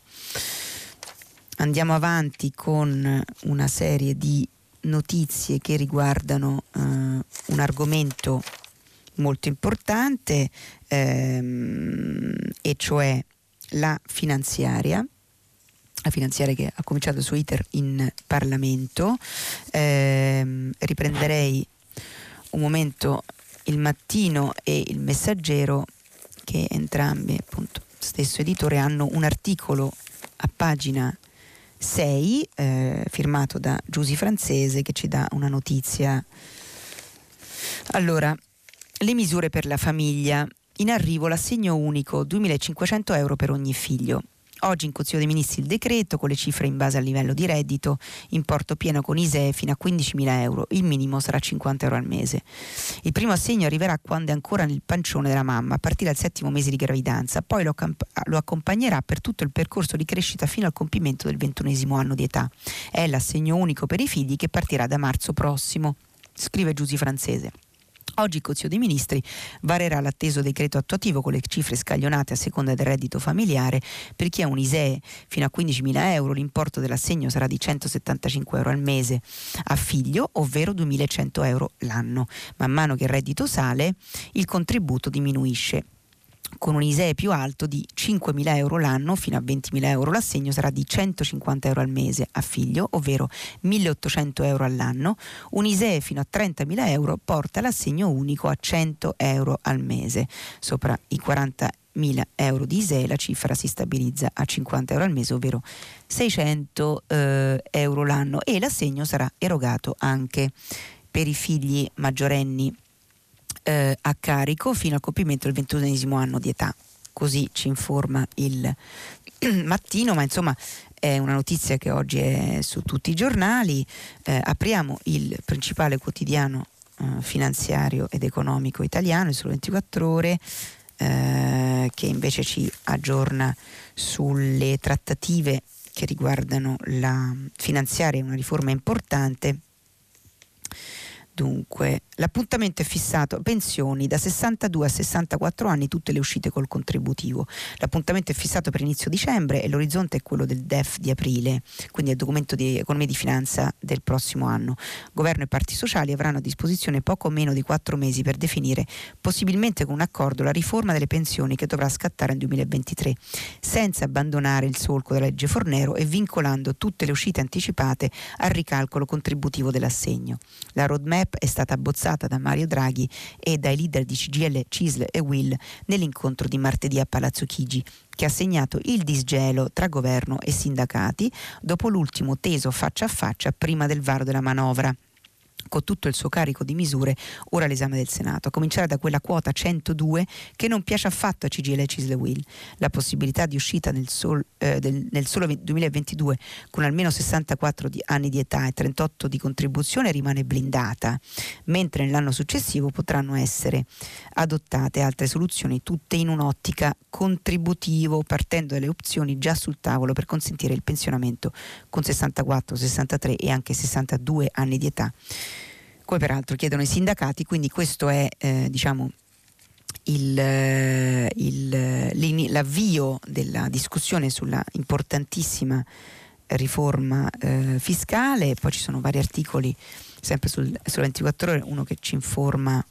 Andiamo avanti con una serie di notizie che riguardano eh, un argomento molto importante ehm, e cioè la finanziaria la finanziaria che ha cominciato il suo iter in Parlamento. Eh, riprenderei un momento il mattino e il messaggero che entrambi, appunto, stesso editore, hanno un articolo a pagina 6 eh, firmato da Giusy Francese che ci dà una notizia. Allora, le misure per la famiglia. In arrivo l'assegno unico 2.500 euro per ogni figlio. Oggi in Consiglio dei Ministri il decreto con le cifre in base al livello di reddito, importo pieno con ISEE fino a 15.000 euro, il minimo sarà 50 euro al mese. Il primo assegno arriverà quando è ancora nel pancione della mamma, a partire dal settimo mese di gravidanza, poi lo, camp- lo accompagnerà per tutto il percorso di crescita fino al compimento del ventunesimo anno di età. È l'assegno unico per i figli che partirà da marzo prossimo, scrive Giusy Francese. Oggi il Consiglio dei Ministri varerà l'atteso decreto attuativo con le cifre scaglionate a seconda del reddito familiare. Per chi ha un ISEE fino a 15.000 euro l'importo dell'assegno sarà di 175 euro al mese a figlio, ovvero 2.100 euro l'anno. Man mano che il reddito sale il contributo diminuisce. Con un ISEE più alto di 5.000 euro l'anno fino a 20.000 euro. L'assegno sarà di 150 euro al mese a figlio, ovvero 1.800 euro all'anno. Un ISEE fino a 30.000 euro porta l'assegno unico a 100 euro al mese. Sopra i 40.000 euro di ISEE la cifra si stabilizza a 50 euro al mese, ovvero 600 eh, euro l'anno e l'assegno sarà erogato anche per i figli maggiorenni eh, a carico fino al compimento del ventunesimo anno di età. Così ci informa il mattino, ma insomma è una notizia che oggi è su tutti i giornali. Eh, apriamo il principale quotidiano eh, finanziario ed economico italiano, il Solo 24 Ore, eh, che invece ci aggiorna sulle trattative che riguardano la finanziaria, una riforma importante Dunque, l'appuntamento è fissato, pensioni da 62 a 64 anni, tutte le uscite col contributivo. L'appuntamento è fissato per inizio dicembre e l'orizzonte è quello del DEF di aprile, quindi il documento di economia e di finanza del prossimo anno. Governo e parti sociali avranno a disposizione poco meno di quattro mesi per definire, possibilmente con un accordo, la riforma delle pensioni che dovrà scattare nel 2023, senza abbandonare il solco della legge Fornero e vincolando tutte le uscite anticipate al ricalcolo contributivo dell'assegno. La roadmap roadmap è stata abbozzata da Mario Draghi e dai leader di CGL, CISL e Will nell'incontro di martedì a Palazzo Chigi che ha segnato il disgelo tra governo e sindacati dopo l'ultimo teso faccia a faccia prima del varo della manovra con tutto il suo carico di misure ora all'esame del Senato, a cominciare da quella quota 102 che non piace affatto a CGL e Cisle Will. La possibilità di uscita nel, sol, eh, del, nel solo 2022 con almeno 64 di anni di età e 38 di contribuzione rimane blindata, mentre nell'anno successivo potranno essere adottate altre soluzioni, tutte in un'ottica contributivo, partendo dalle opzioni già sul tavolo per consentire il pensionamento con 64, 63 e anche 62 anni di età come peraltro chiedono i sindacati, quindi questo è eh, diciamo, il, eh, il, l'avvio della discussione sulla importantissima riforma eh, fiscale, poi ci sono vari articoli sempre sul, sulla 24 ore, uno che ci informa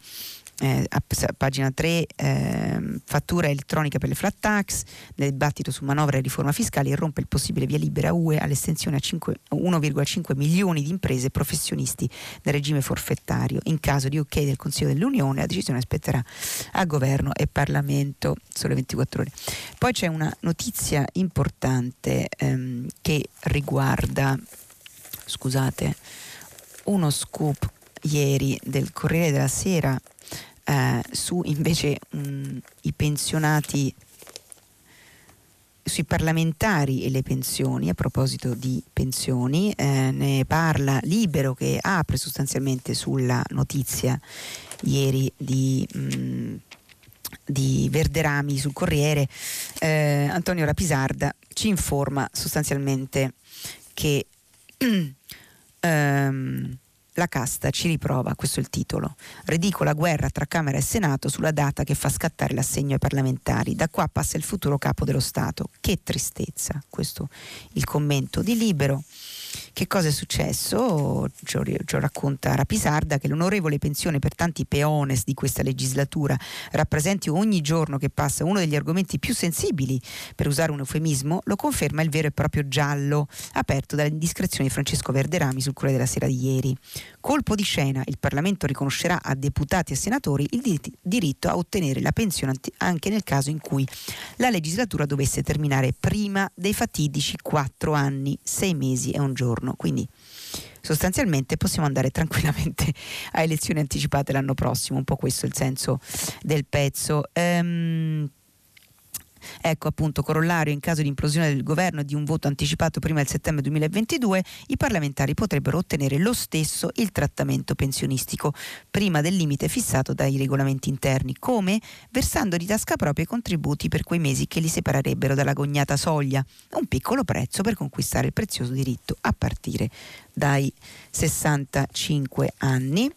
eh, a, pagina 3, eh, fattura elettronica per le flat tax, nel dibattito su manovra e riforma fiscale irrompe il possibile via libera UE all'estensione a 5, 1,5 milioni di imprese e professionisti del regime forfettario. In caso di ok del Consiglio dell'Unione la decisione aspetterà a governo e Parlamento sole 24 ore. Poi c'è una notizia importante ehm, che riguarda, scusate, uno scoop ieri del Corriere della Sera eh, su invece mh, i pensionati sui parlamentari e le pensioni, a proposito di pensioni, eh, ne parla Libero che apre sostanzialmente sulla notizia ieri di, mh, di Verderami sul Corriere. Eh, Antonio Rapisarda ci informa sostanzialmente che ehm, la casta ci riprova, questo è il titolo. Ridicola guerra tra Camera e Senato sulla data che fa scattare l'assegno ai parlamentari. Da qua passa il futuro capo dello Stato. Che tristezza, questo il commento di Libero. Che cosa è successo? Ci, racconta Rapisarda che l'onorevole pensione per tanti peones di questa legislatura rappresenti ogni giorno che passa uno degli argomenti più sensibili, per usare un eufemismo, lo conferma il vero e proprio giallo aperto dalle indiscrezioni di Francesco Verderami sul Corriere della Sera di ieri. Colpo di scena, il Parlamento riconoscerà a deputati e senatori il diritto a ottenere la pensione anche nel caso in cui la legislatura dovesse terminare prima dei fatidici quattro anni, sei mesi e un giorno. Quindi sostanzialmente possiamo andare tranquillamente a elezioni anticipate l'anno prossimo, un po' questo è il senso del pezzo. Ehm, Ecco appunto corollario in caso di implosione del governo e di un voto anticipato prima del settembre 2022, i parlamentari potrebbero ottenere lo stesso il trattamento pensionistico prima del limite fissato dai regolamenti interni, come versando di tasca propria i contributi per quei mesi che li separerebbero dalla gognata soglia, un piccolo prezzo per conquistare il prezioso diritto a partire dai 65 anni.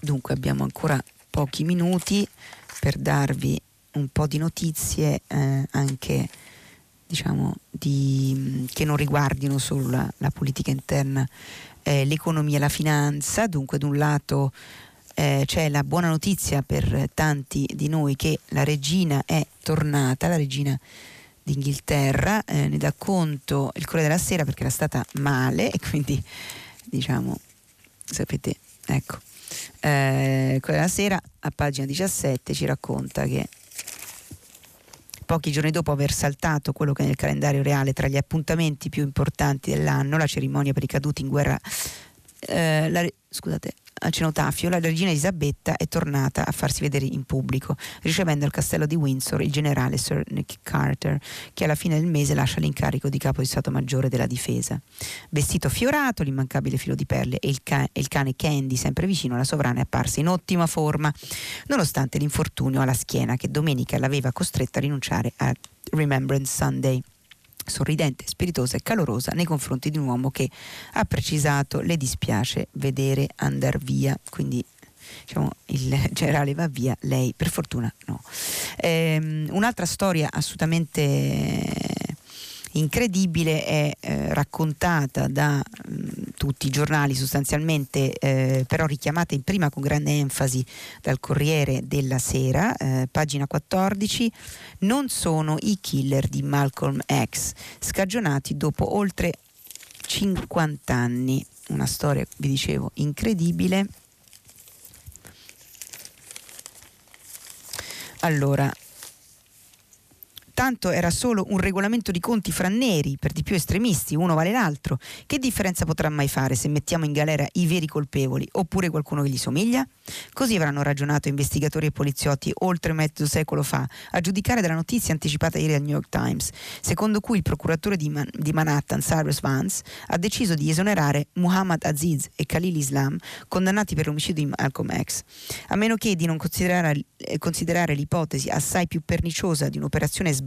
Dunque abbiamo ancora pochi minuti per darvi un po' di notizie eh, anche diciamo, di, che non riguardino solo la, la politica interna, eh, l'economia e la finanza, dunque da un lato eh, c'è la buona notizia per tanti di noi che la regina è tornata, la regina d'Inghilterra, eh, ne dà conto il Corriere della Sera perché era stata male e quindi diciamo, sapete, ecco, eh, il Corriere della Sera a pagina 17 ci racconta che pochi giorni dopo aver saltato quello che nel calendario reale tra gli appuntamenti più importanti dell'anno, la cerimonia per i caduti in guerra, eh, la, scusate, al cenotafio la regina Elisabetta è tornata a farsi vedere in pubblico, ricevendo al castello di Windsor il generale Sir Nick Carter, che alla fine del mese lascia l'incarico di capo di Stato Maggiore della Difesa. Vestito fiorato, l'immancabile filo di perle e il, ca- e il cane Candy, sempre vicino alla sovrana, è apparsa in ottima forma, nonostante l'infortunio alla schiena che domenica l'aveva costretta a rinunciare a Remembrance Sunday sorridente, spiritosa e calorosa nei confronti di un uomo che ha precisato le dispiace vedere andare via, quindi diciamo, il generale va via, lei per fortuna no. Ehm, un'altra storia assolutamente incredibile è eh, raccontata da mh, mm, tutti i giornali sostanzialmente, eh, però richiamata in prima con grande enfasi dal Corriere della Sera, eh, pagina 14, non sono i killer di Malcolm X, scagionati dopo oltre 50 anni. Una storia, vi dicevo, incredibile. Allora, tanto era solo un regolamento di conti fra neri, per di più estremisti, uno vale l'altro. Che differenza potrà mai fare se mettiamo in galera i veri colpevoli oppure qualcuno che gli somiglia? Così avranno ragionato investigatori e poliziotti oltre mezzo secolo fa, a giudicare dalla notizia anticipata ieri al New York Times, secondo cui il procuratore di, Man- di Manhattan, Cyrus Vance, ha deciso di esonerare Muhammad Aziz e Khalil Islam, condannati per l'omicidio di Malcolm X, a meno che di non considerare, eh, considerare l'ipotesi assai più perniciosa di un'operazione sbagliata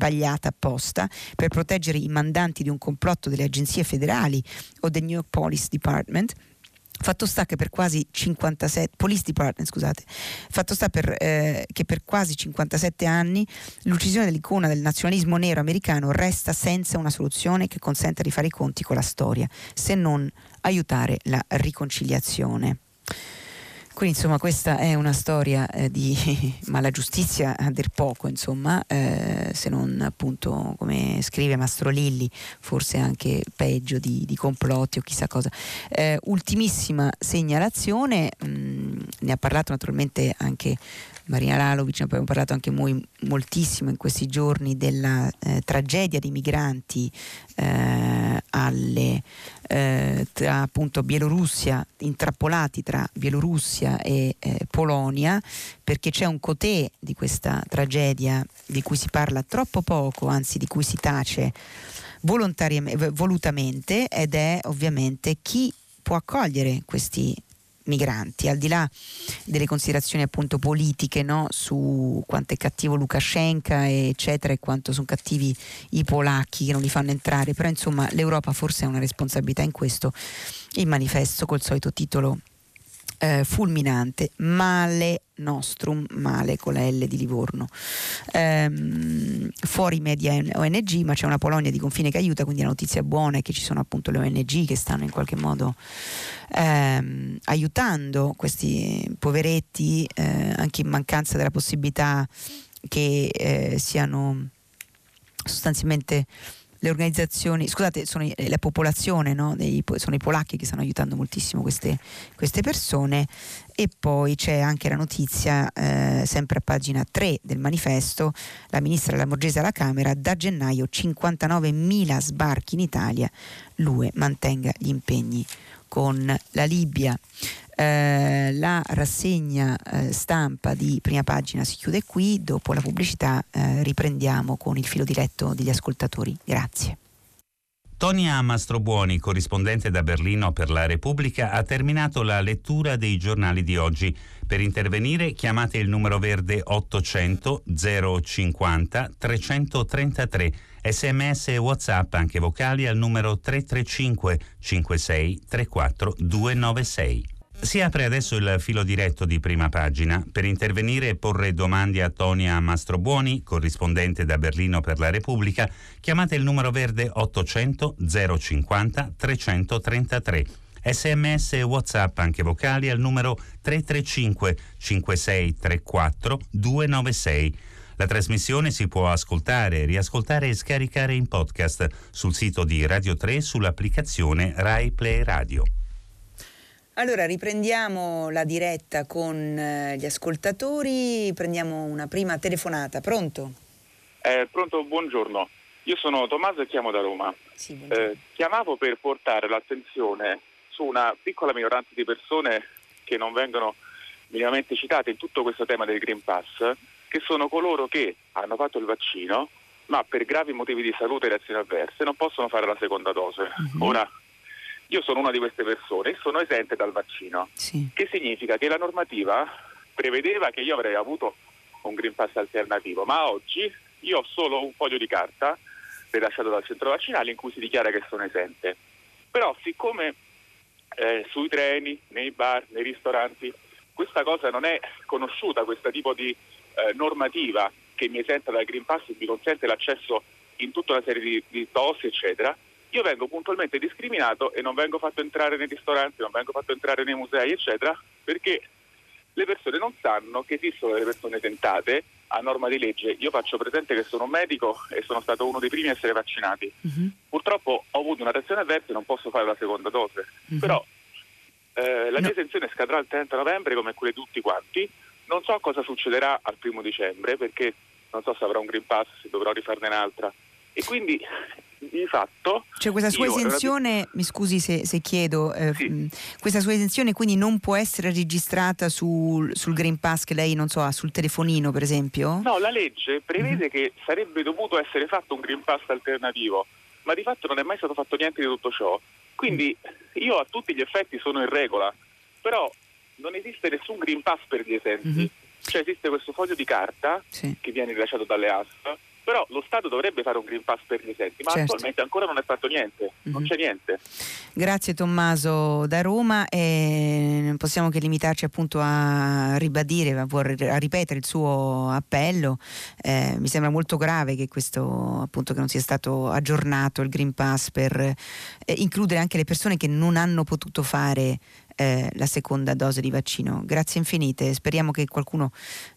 apposta per proteggere i mandanti di un complotto delle agenzie federali o del New York Police Department Fatto sta che per quasi 57 Police Department, scusate, fatto sta per, eh, che per quasi 57 anni l'uccisione dell'icona del nazionalismo nero americano resta senza una soluzione che consenta di fare i conti con la storia, se non aiutare la riconciliazione. Quindi insomma questa è una storia eh, di mala giustizia a dir poco, insomma, eh, se non appunto come scrive Mastro Lilli, forse anche peggio di, di complotti o chissà cosa. Eh, ultimissima segnalazione, mh, mm, ne ha parlato naturalmente anche Marina Lalovic, ne abbiamo parlato anche noi moltissimo in questi giorni della eh, tragedia dei migranti eh, alle, eh, tra appunto Bielorussia, intrappolati tra Bielorussia e eh, Polonia, perché c'è un cotè di questa tragedia di cui si parla troppo poco, anzi di cui si tace volutamente ed è ovviamente chi può accogliere questi migranti, al di là delle considerazioni appunto politiche no? su quanto è cattivo Lukashenko eccetera e quanto sono cattivi i polacchi che non li fanno entrare, però insomma l'Europa forse ha una responsabilità in questo, il manifesto col solito titolo eh, fulminante, male nostrum, male con la L di Livorno. Ehm, fuori media ONG, ma c'è una Polonia di confine che aiuta, quindi la notizia buona è che ci sono appunto le ONG che stanno in qualche modo ehm, aiutando questi poveretti, eh, anche in mancanza della possibilità che eh, siano sostanzialmente le organizzazioni, scusate, sono la popolazione, no? Dei, sono i polacchi che stanno aiutando moltissimo queste, queste persone e poi c'è anche la notizia, eh, sempre a pagina 3 del manifesto, la ministra Lamorgese alla Camera, da gennaio 59.000 sbarchi in Italia, l'UE mantenga gli impegni con la Libia. Eh, la rassegna eh, stampa di prima pagina si chiude qui, dopo la pubblicità eh, riprendiamo con il filo diretto degli ascoltatori. Grazie. Tonia Mastrobuoni, corrispondente da Berlino per la Repubblica, ha terminato la lettura dei giornali di oggi. Per intervenire chiamate il numero verde 800 050 333 sms e whatsapp anche vocali al numero 335 56 34 296. Si apre adesso il filo diretto di prima pagina per intervenire e porre domande a Tonia Mastrobuoni, corrispondente da Berlino per la Repubblica. Chiamate il numero verde 800 050 333 Sms e WhatsApp anche vocali al numero 335 5634 296. La trasmissione si può ascoltare, riascoltare e scaricare in podcast sul sito di Radio 3 sull'applicazione Rai Play Radio. Allora riprendiamo la diretta con eh, gli ascoltatori, prendiamo una prima telefonata. Pronto? Eh, pronto, buongiorno. Io sono Tommaso e chiamo da Roma. Sì, eh, chiamavo per portare l'attenzione su una piccola minoranza di persone che non vengono minimamente citate in tutto questo tema del Green Pass, che sono coloro che hanno fatto il vaccino, ma per gravi motivi di salute e reazioni avverse non possono fare la seconda dose. Uh-huh. Ora, io sono una di queste persone e sono esente dal vaccino, sì. che significa che la normativa prevedeva che io avrei avuto un Green Pass alternativo, ma oggi io ho solo un foglio di carta rilasciato dal centro vaccinale in cui si dichiara che sono esente. Però siccome eh, sui treni, nei bar, nei ristoranti, questa cosa non è conosciuta, questo tipo di eh, normativa che mi esenta dal Green Pass e mi consente l'accesso in tutta una serie di, di dosi, eccetera, io vengo puntualmente discriminato e non vengo fatto entrare nei ristoranti, non vengo fatto entrare nei musei, eccetera, perché le persone non sanno che esistono delle persone tentate a norma di legge. Io faccio presente che sono un medico e sono stato uno dei primi a essere vaccinati. Uh-huh. Purtroppo ho avuto una reazione avversa e non posso fare la seconda dose. Uh-huh. Però eh, la no. mia esenzione scadrà il 30 novembre come quelle di tutti quanti. Non so cosa succederà al primo dicembre perché non so se avrò un Green Pass, se dovrò rifarne un'altra. E quindi di fatto... Cioè questa sua esenzione, io... mi scusi se, se chiedo, eh, sì. questa sua esenzione quindi non può essere registrata sul, sul, Green Pass che lei, non so, ha sul telefonino per esempio? No, la legge prevede uh-huh. che sarebbe dovuto essere fatto un Green Pass alternativo, ma di fatto non è mai stato fatto niente di tutto ciò. Quindi io a tutti gli effetti sono in regola, però non esiste nessun Green Pass per gli esenti. Uh-huh. Cioè esiste questo foglio di carta sì. che viene rilasciato dalle ASP però lo Stato dovrebbe fare un Green Pass per gli esenti, ma certo. attualmente ancora non è fatto niente, mm-hmm. non mhm. c'è niente. Grazie Tommaso da Roma e non possiamo che limitarci appunto a ribadire, a, ripetere il suo appello. Eh, mi sembra molto grave che questo appunto che non sia stato aggiornato il Green Pass per eh, includere anche le persone che non hanno potuto fare eh, la seconda dose di vaccino. Grazie infinite, speriamo che qualcuno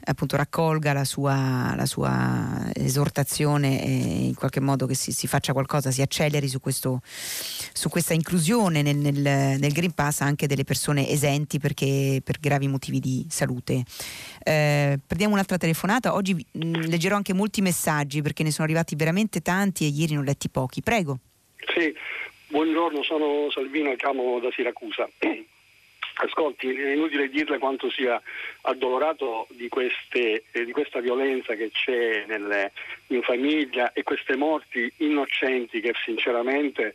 appunto raccolga la sua, la sua esortazione e in qualche modo che si, si faccia qualcosa, si acceleri su, questo, su questa inclusione nel, nel, nel, Green Pass anche delle persone esenti perché, per gravi motivi di salute. Eh, prendiamo un'altra telefonata, oggi mh, mm, leggerò anche molti messaggi perché ne sono arrivati veramente tanti e ieri ne ho letti pochi. Prego. Sì, buongiorno, sono Salvino, chiamo da Siracusa. Ascolti, è inutile dirle quanto sia addolorato di, queste, eh, di questa violenza che c'è nelle, in famiglia e queste morti innocenti che sinceramente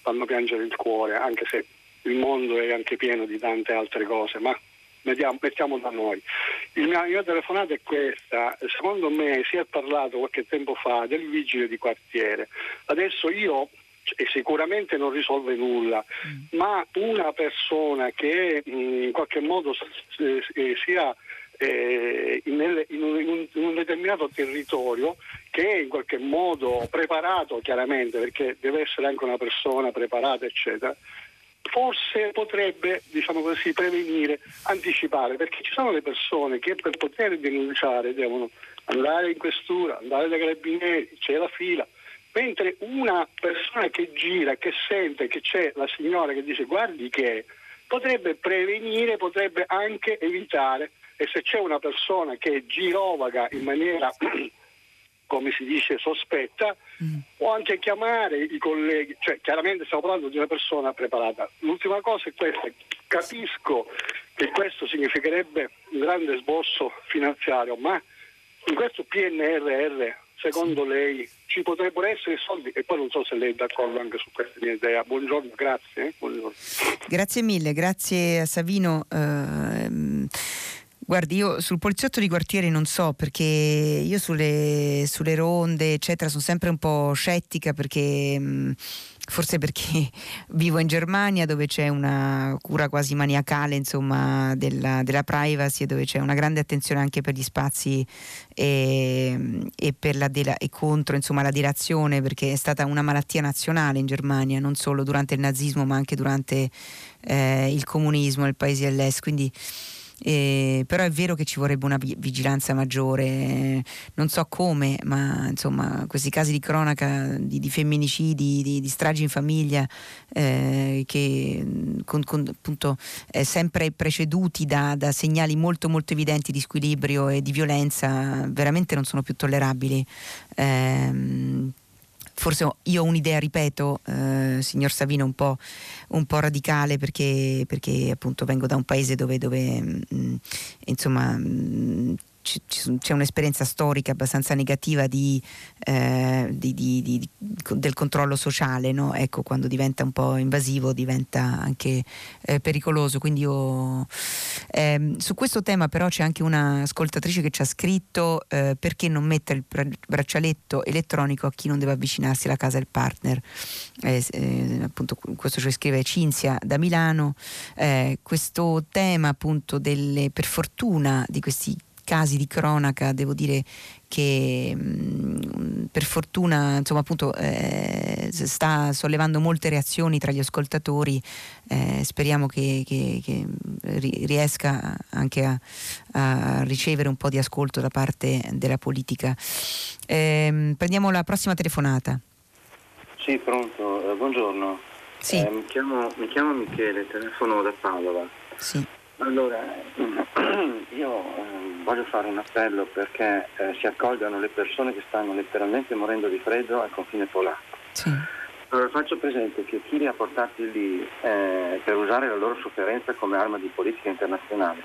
fanno piangere il cuore, anche se il mondo è anche pieno di tante altre cose, ma mettiamo, mettiamo da noi. Il mio, la mia telefonata è questa, secondo me si è parlato qualche tempo fa del vigile di quartiere, adesso io e sicuramente non risolve nulla, mm. ma una persona che mm, in qualche modo sia in, un, in, un, determinato territorio che è in qualche modo preparato chiaramente perché deve essere anche una persona preparata eccetera forse potrebbe diciamo così prevenire anticipare perché ci sono le persone che per poter denunciare devono andare in questura andare dai carabinieri c'è la fila mentre una persona che gira, che sente che c'è la signora che dice guardi che potrebbe prevenire, potrebbe anche evitare e se c'è una persona che girovaga in maniera come si dice sospetta mm. può anche chiamare i colleghi, cioè chiaramente stiamo parlando di una persona preparata. L'ultima cosa è questa, capisco che questo significherebbe un grande sborso finanziario, ma in questo PNRR secondo lei ci potrebbero essere soldi e poi non so se lei è d'accordo anche su questa mia idea. Buongiorno, grazie. Eh? Buongiorno. Grazie mille, grazie a Savino. Uh, Guardi, io sul poliziotto di quartiere non so perché io sulle, sulle ronde, eccetera, sono sempre un po' scettica perché mh, forse perché vivo in Germania dove c'è una cura quasi maniacale insomma, della, della, privacy e dove c'è una grande attenzione anche per gli spazi e, e, dela, e contro insomma, la delazione perché è stata una malattia nazionale in Germania non solo durante il nazismo ma anche durante eh, il comunismo nel paese dell'est. Quindi eh, però è vero che ci vorrebbe una vigilanza maggiore, non so come, ma insomma questi casi di cronaca di, di femminicidi, di, di, stragi in famiglia, eh, che con, con, appunto eh, sempre preceduti da, da, segnali molto molto evidenti di squilibrio e di violenza, veramente non sono più tollerabili. Forse io ho un'idea, ripeto, eh, signor Savino, un po', un po radicale perché, perché, appunto vengo da un paese dove, dove mh, mm, insomma mh, mm, c'è un'esperienza storica abbastanza negativa di, eh, di, di, del controllo sociale, no? ecco, quando diventa un po' invasivo diventa anche eh, pericoloso. Quindi io, ehm, su questo tema però c'è anche un'ascoltatrice che ci ha scritto eh, perché non mettere il braccialetto elettronico a chi non deve avvicinarsi alla casa del partner. Eh, eh, appunto, questo ci scrive Cinzia da Milano. Eh, questo tema appunto delle, per fortuna di questi casi di cronaca, devo dire che mh, mm, per fortuna insomma, appunto, eh, sta sollevando molte reazioni tra gli ascoltatori, eh, speriamo che, che, che, riesca anche a, a, ricevere un po' di ascolto da parte della politica. Eh, prendiamo la prossima telefonata. Sì, pronto, eh, buongiorno. Sì. Eh, mi chiamo, mi, chiamo, Michele, telefono da Padova. Sì. Allora, io eh, voglio fare un appello perché eh, si accolgano le persone che stanno letteralmente morendo di freddo al confine polacco. Sì. Allora, faccio presente che chi li ha portati lì eh, per usare la loro sofferenza come arma di politica internazionale,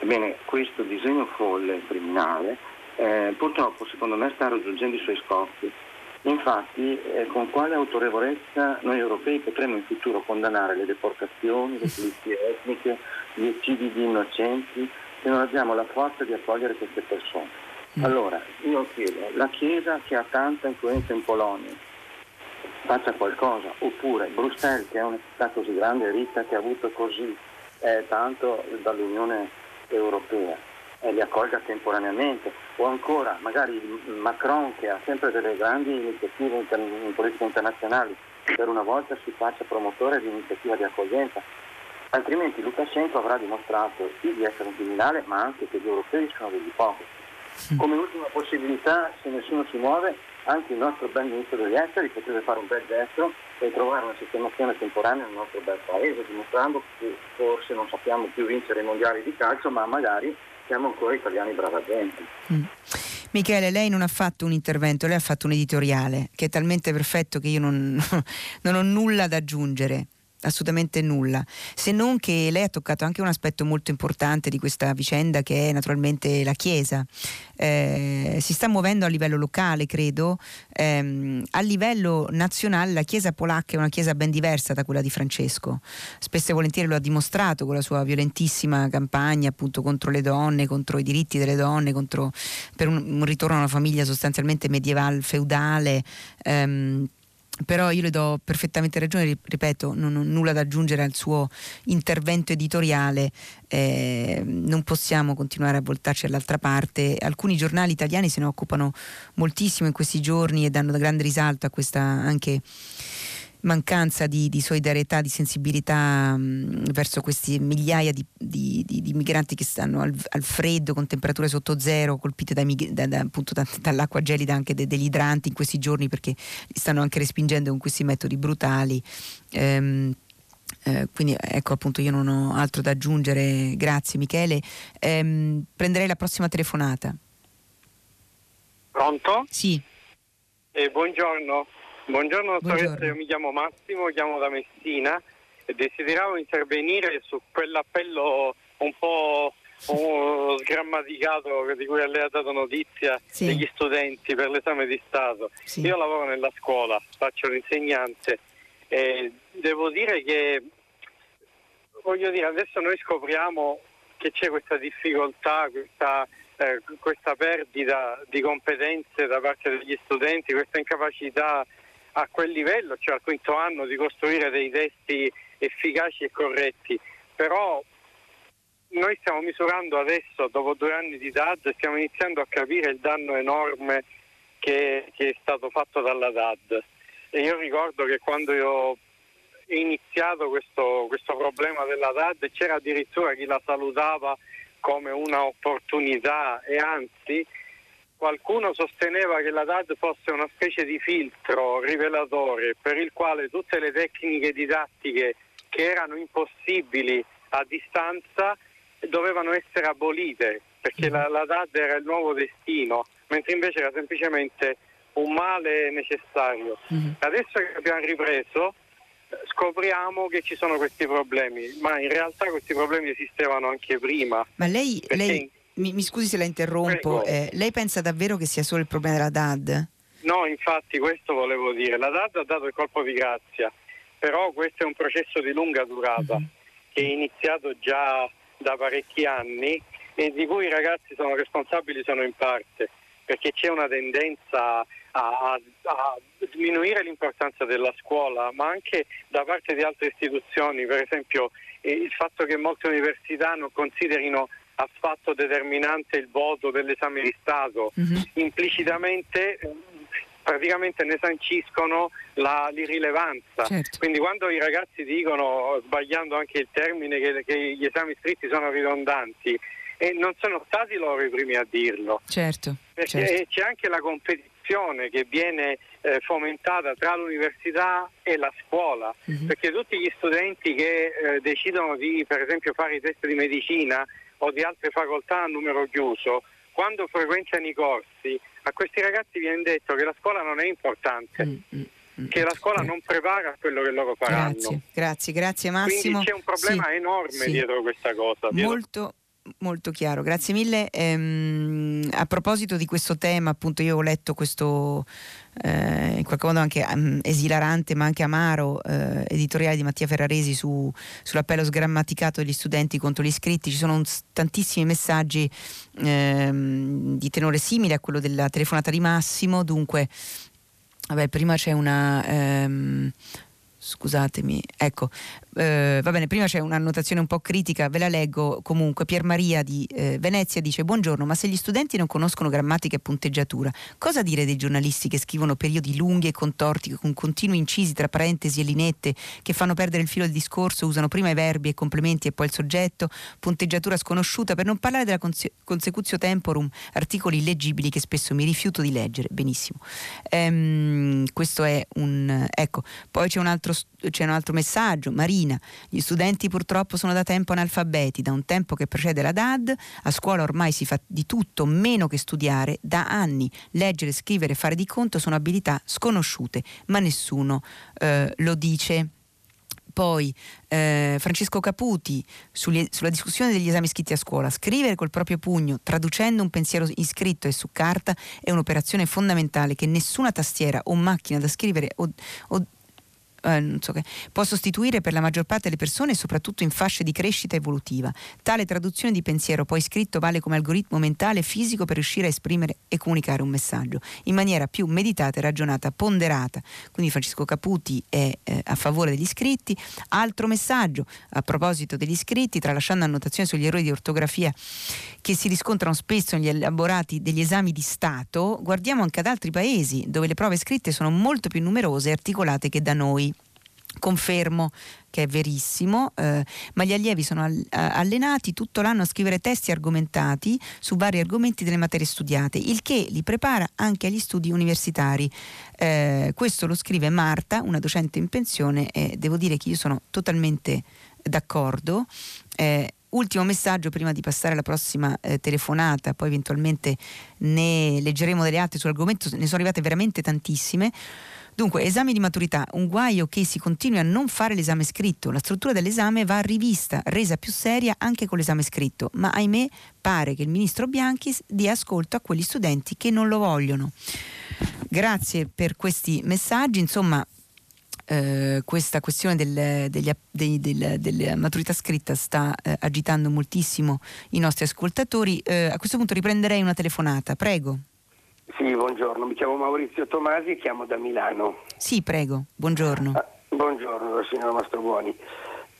ebbene, questo disegno folle criminale eh, purtroppo secondo me sta raggiungendo i suoi scopi Infatti, eh, con quale autorevolezza noi europei potremo in futuro condannare le deportazioni, le pulizie etniche, gli uccidi di innocenti, se non abbiamo la forza di accogliere queste persone? Mm. Allora, io chiedo, la Chiesa che ha tanta influenza in Polonia, faccia qualcosa, oppure Bruxelles che è una città così grande e ricca che ha avuto così eh, tanto dall'Unione Europea, e li accolga temporaneamente, o ancora magari Macron che ha sempre delle grandi iniziative in politica internazionali, per una volta si faccia promotore di un'iniziativa di accoglienza, altrimenti Lukashenko avrà dimostrato sì di essere un criminale, ma anche che gli europei sono degli ipocriti. Come ultima possibilità, se nessuno si muove, anche il nostro bel ministro degli esteri potrebbe fare un bel gesto e trovare una sistemazione temporanea nel nostro bel paese, dimostrando che forse non sappiamo più vincere i mondiali di calcio, ma magari siamo ancora italiani brava gente. Mm. Michele, lei non ha fatto un intervento, lei ha fatto un editoriale che è talmente perfetto che io non, non ho nulla da aggiungere assolutamente nulla, se non che lei ha toccato anche un aspetto molto importante di questa vicenda che è naturalmente la Chiesa. Eh, si sta muovendo a livello locale, credo, eh, a livello nazionale la Chiesa polacca è una Chiesa ben diversa da quella di Francesco. Spesso e volentieri lo ha dimostrato con la sua violentissima campagna appunto contro le donne, contro i diritti delle donne, contro, per un, un ritorno a una famiglia sostanzialmente medievale, feudale. Ehm, però io le do perfettamente ragione, ripeto, non ho nulla da aggiungere al suo intervento editoriale, eh, non possiamo continuare a voltarci all'altra parte. Alcuni giornali italiani se ne occupano moltissimo in questi giorni e danno da grande risalto a questa anche mancanza di, di, solidarietà, di sensibilità mh, verso questi migliaia di, di, di, migranti che stanno al, al, freddo con temperature sotto zero, colpite da, da, da, appunto, dall'acqua gelida anche de, degli idranti in questi giorni perché li stanno anche respingendo con questi metodi brutali. Ehm, eh, quindi ecco appunto io non ho altro da aggiungere, grazie Michele. Ehm, prenderei la prossima telefonata. Pronto? Sì. Eh, buongiorno. Buongiorno dottoressa, io mi chiamo Massimo, chiamo da Messina e desideravo intervenire su quell'appello un po' sgrammaticato di cui lei ha dato notizia sì. degli studenti per l'esame di Stato. Sì. Io lavoro nella scuola, faccio l'insegnante e devo dire che voglio dire, adesso noi scopriamo che c'è questa difficoltà, questa, eh, questa perdita di competenze da parte degli studenti, questa incapacità a quel livello, cioè al quinto anno, di costruire dei testi efficaci e corretti. Però noi stiamo misurando adesso, dopo due anni di DAD, stiamo iniziando a capire il danno enorme che, che è stato fatto dalla DAD. E io ricordo che quando io ho iniziato questo, questo problema della DAD c'era addirittura chi la salutava come un'opportunità e anzi qualcuno sosteneva che la DAD fosse una specie di filtro rivelatore per il quale tutte le tecniche didattiche che erano impossibili a distanza dovevano essere abolite perché la, la DAD era il nuovo destino, mentre invece era semplicemente un male necessario. Mm-hmm. Adesso che abbiamo ripreso scopriamo che ci sono questi problemi, ma in realtà questi problemi esistevano anche prima. Ma lei, lei mi, mi, scusi se la interrompo, eh, lei pensa davvero che sia solo il problema della DAD? No, infatti questo volevo dire, la DAD ha dato il colpo di grazia, però questo è un processo di lunga durata mm-hmm. che è iniziato già da parecchi anni e di cui i ragazzi sono responsabili sono in parte, perché c'è una tendenza a, a, a diminuire l'importanza della scuola, ma anche da parte di altre istituzioni, per esempio eh, il fatto che molte università non considerino affatto determinante il voto dell'esame di Stato, mm-hmm. implicitamente praticamente ne sanciscono la, l'irrilevanza. Certo. Quindi quando i ragazzi dicono, sbagliando anche il termine, che, che gli esami scritti sono ridondanti, e non sono stati loro i primi a dirlo. Certo. Perché certo. c'è anche la competizione che viene eh, fomentata tra l'università e la scuola, mm-hmm. perché tutti gli studenti che eh, decidono di, per esempio, fare i test di medicina o di altre facoltà a numero chiuso, quando frequentano i corsi a questi ragazzi viene detto che la scuola non è importante. Mm, mm, mm. che la scuola non prepara quello che loro faranno. Grazie, grazie, grazie Massimo. Quindi c'è un problema sì, enorme sì. dietro questa cosa. Dietro... Molto, molto chiaro, grazie mille. Ehm, a proposito di questo tema, appunto, io ho letto questo eh, in qualche modo anche um, esilarante ma anche amaro eh, editoriale di Mattia Ferraresi su, sull'appello sgrammaticato degli studenti contro gli iscritti. Ci sono un, tantissimi messaggi ehm, di tenore simile a quello della telefonata di Massimo. Dunque, vabbè, prima c'è una. Ehm, scusatemi, ecco, eh, va bene, prima c'è un'annotazione un po' critica, ve la leggo comunque. Pier Maria di eh, Venezia dice: Buongiorno, ma se gli studenti non conoscono grammatica e punteggiatura, cosa dire dei giornalisti che scrivono periodi lunghi e contorti con continui incisi tra parentesi e linette che fanno perdere il filo del discorso, usano prima i verbi e complementi e poi il soggetto, punteggiatura sconosciuta, per non parlare della conse- consecutio temporum, articoli illeggibili che spesso mi rifiuto di leggere. Benissimo. Ehm, questo è un. Ecco, poi c'è un altro c'è un altro messaggio, Marina, gli studenti purtroppo sono da tempo analfabeti, da un tempo che precede la DAD, a scuola ormai si fa di tutto meno che studiare, da anni leggere, scrivere, fare di conto sono abilità sconosciute, ma nessuno eh, lo dice. Poi eh, Francesco Caputi sugli, sulla discussione degli esami scritti a scuola. Scrivere col proprio pugno, traducendo un pensiero iscritto e su carta, è un'operazione fondamentale che nessuna tastiera o macchina da scrivere o, o eh, so che, può sostituire per la maggior parte delle persone, soprattutto in fasce di crescita evolutiva. Tale traduzione di pensiero poi scritto vale come algoritmo mentale e fisico per riuscire a esprimere e comunicare un messaggio in maniera più meditata, ragionata, ponderata. Quindi Francesco Caputi è eh, a favore degli iscritti. Altro messaggio a proposito degli iscritti, tralasciando annotazioni sugli errori di ortografia che si riscontrano spesso negli elaborati degli esami di Stato, guardiamo anche ad altri paesi dove le prove scritte sono molto più numerose e articolate che da noi. Confermo che è verissimo, eh, ma gli allievi sono all- allenati tutto l'anno a scrivere testi argomentati su vari argomenti delle materie studiate, il che li prepara anche agli studi universitari. Eh, questo lo scrive Marta, una docente in pensione, e devo dire che io sono totalmente d'accordo. Eh, ultimo messaggio prima di passare alla prossima eh, telefonata, poi eventualmente ne leggeremo delle altre sull'argomento, ne sono arrivate veramente tantissime. Dunque, esame di maturità, un guaio che si continui a non fare l'esame scritto. La struttura dell'esame va rivista, resa più seria anche con l'esame scritto, ma ahimè pare che il ministro Bianchi dia ascolto a quegli studenti che non lo vogliono. Grazie per questi messaggi, insomma eh, questa questione del, del, della maturità scritta sta eh, agitando moltissimo i nostri ascoltatori. Eh, a questo punto riprenderei una telefonata, prego. Sì, buongiorno, mi chiamo Maurizio Tomasi e chiamo da Milano. Sì, prego, buongiorno. Ah, buongiorno, signora Mastrobuoni.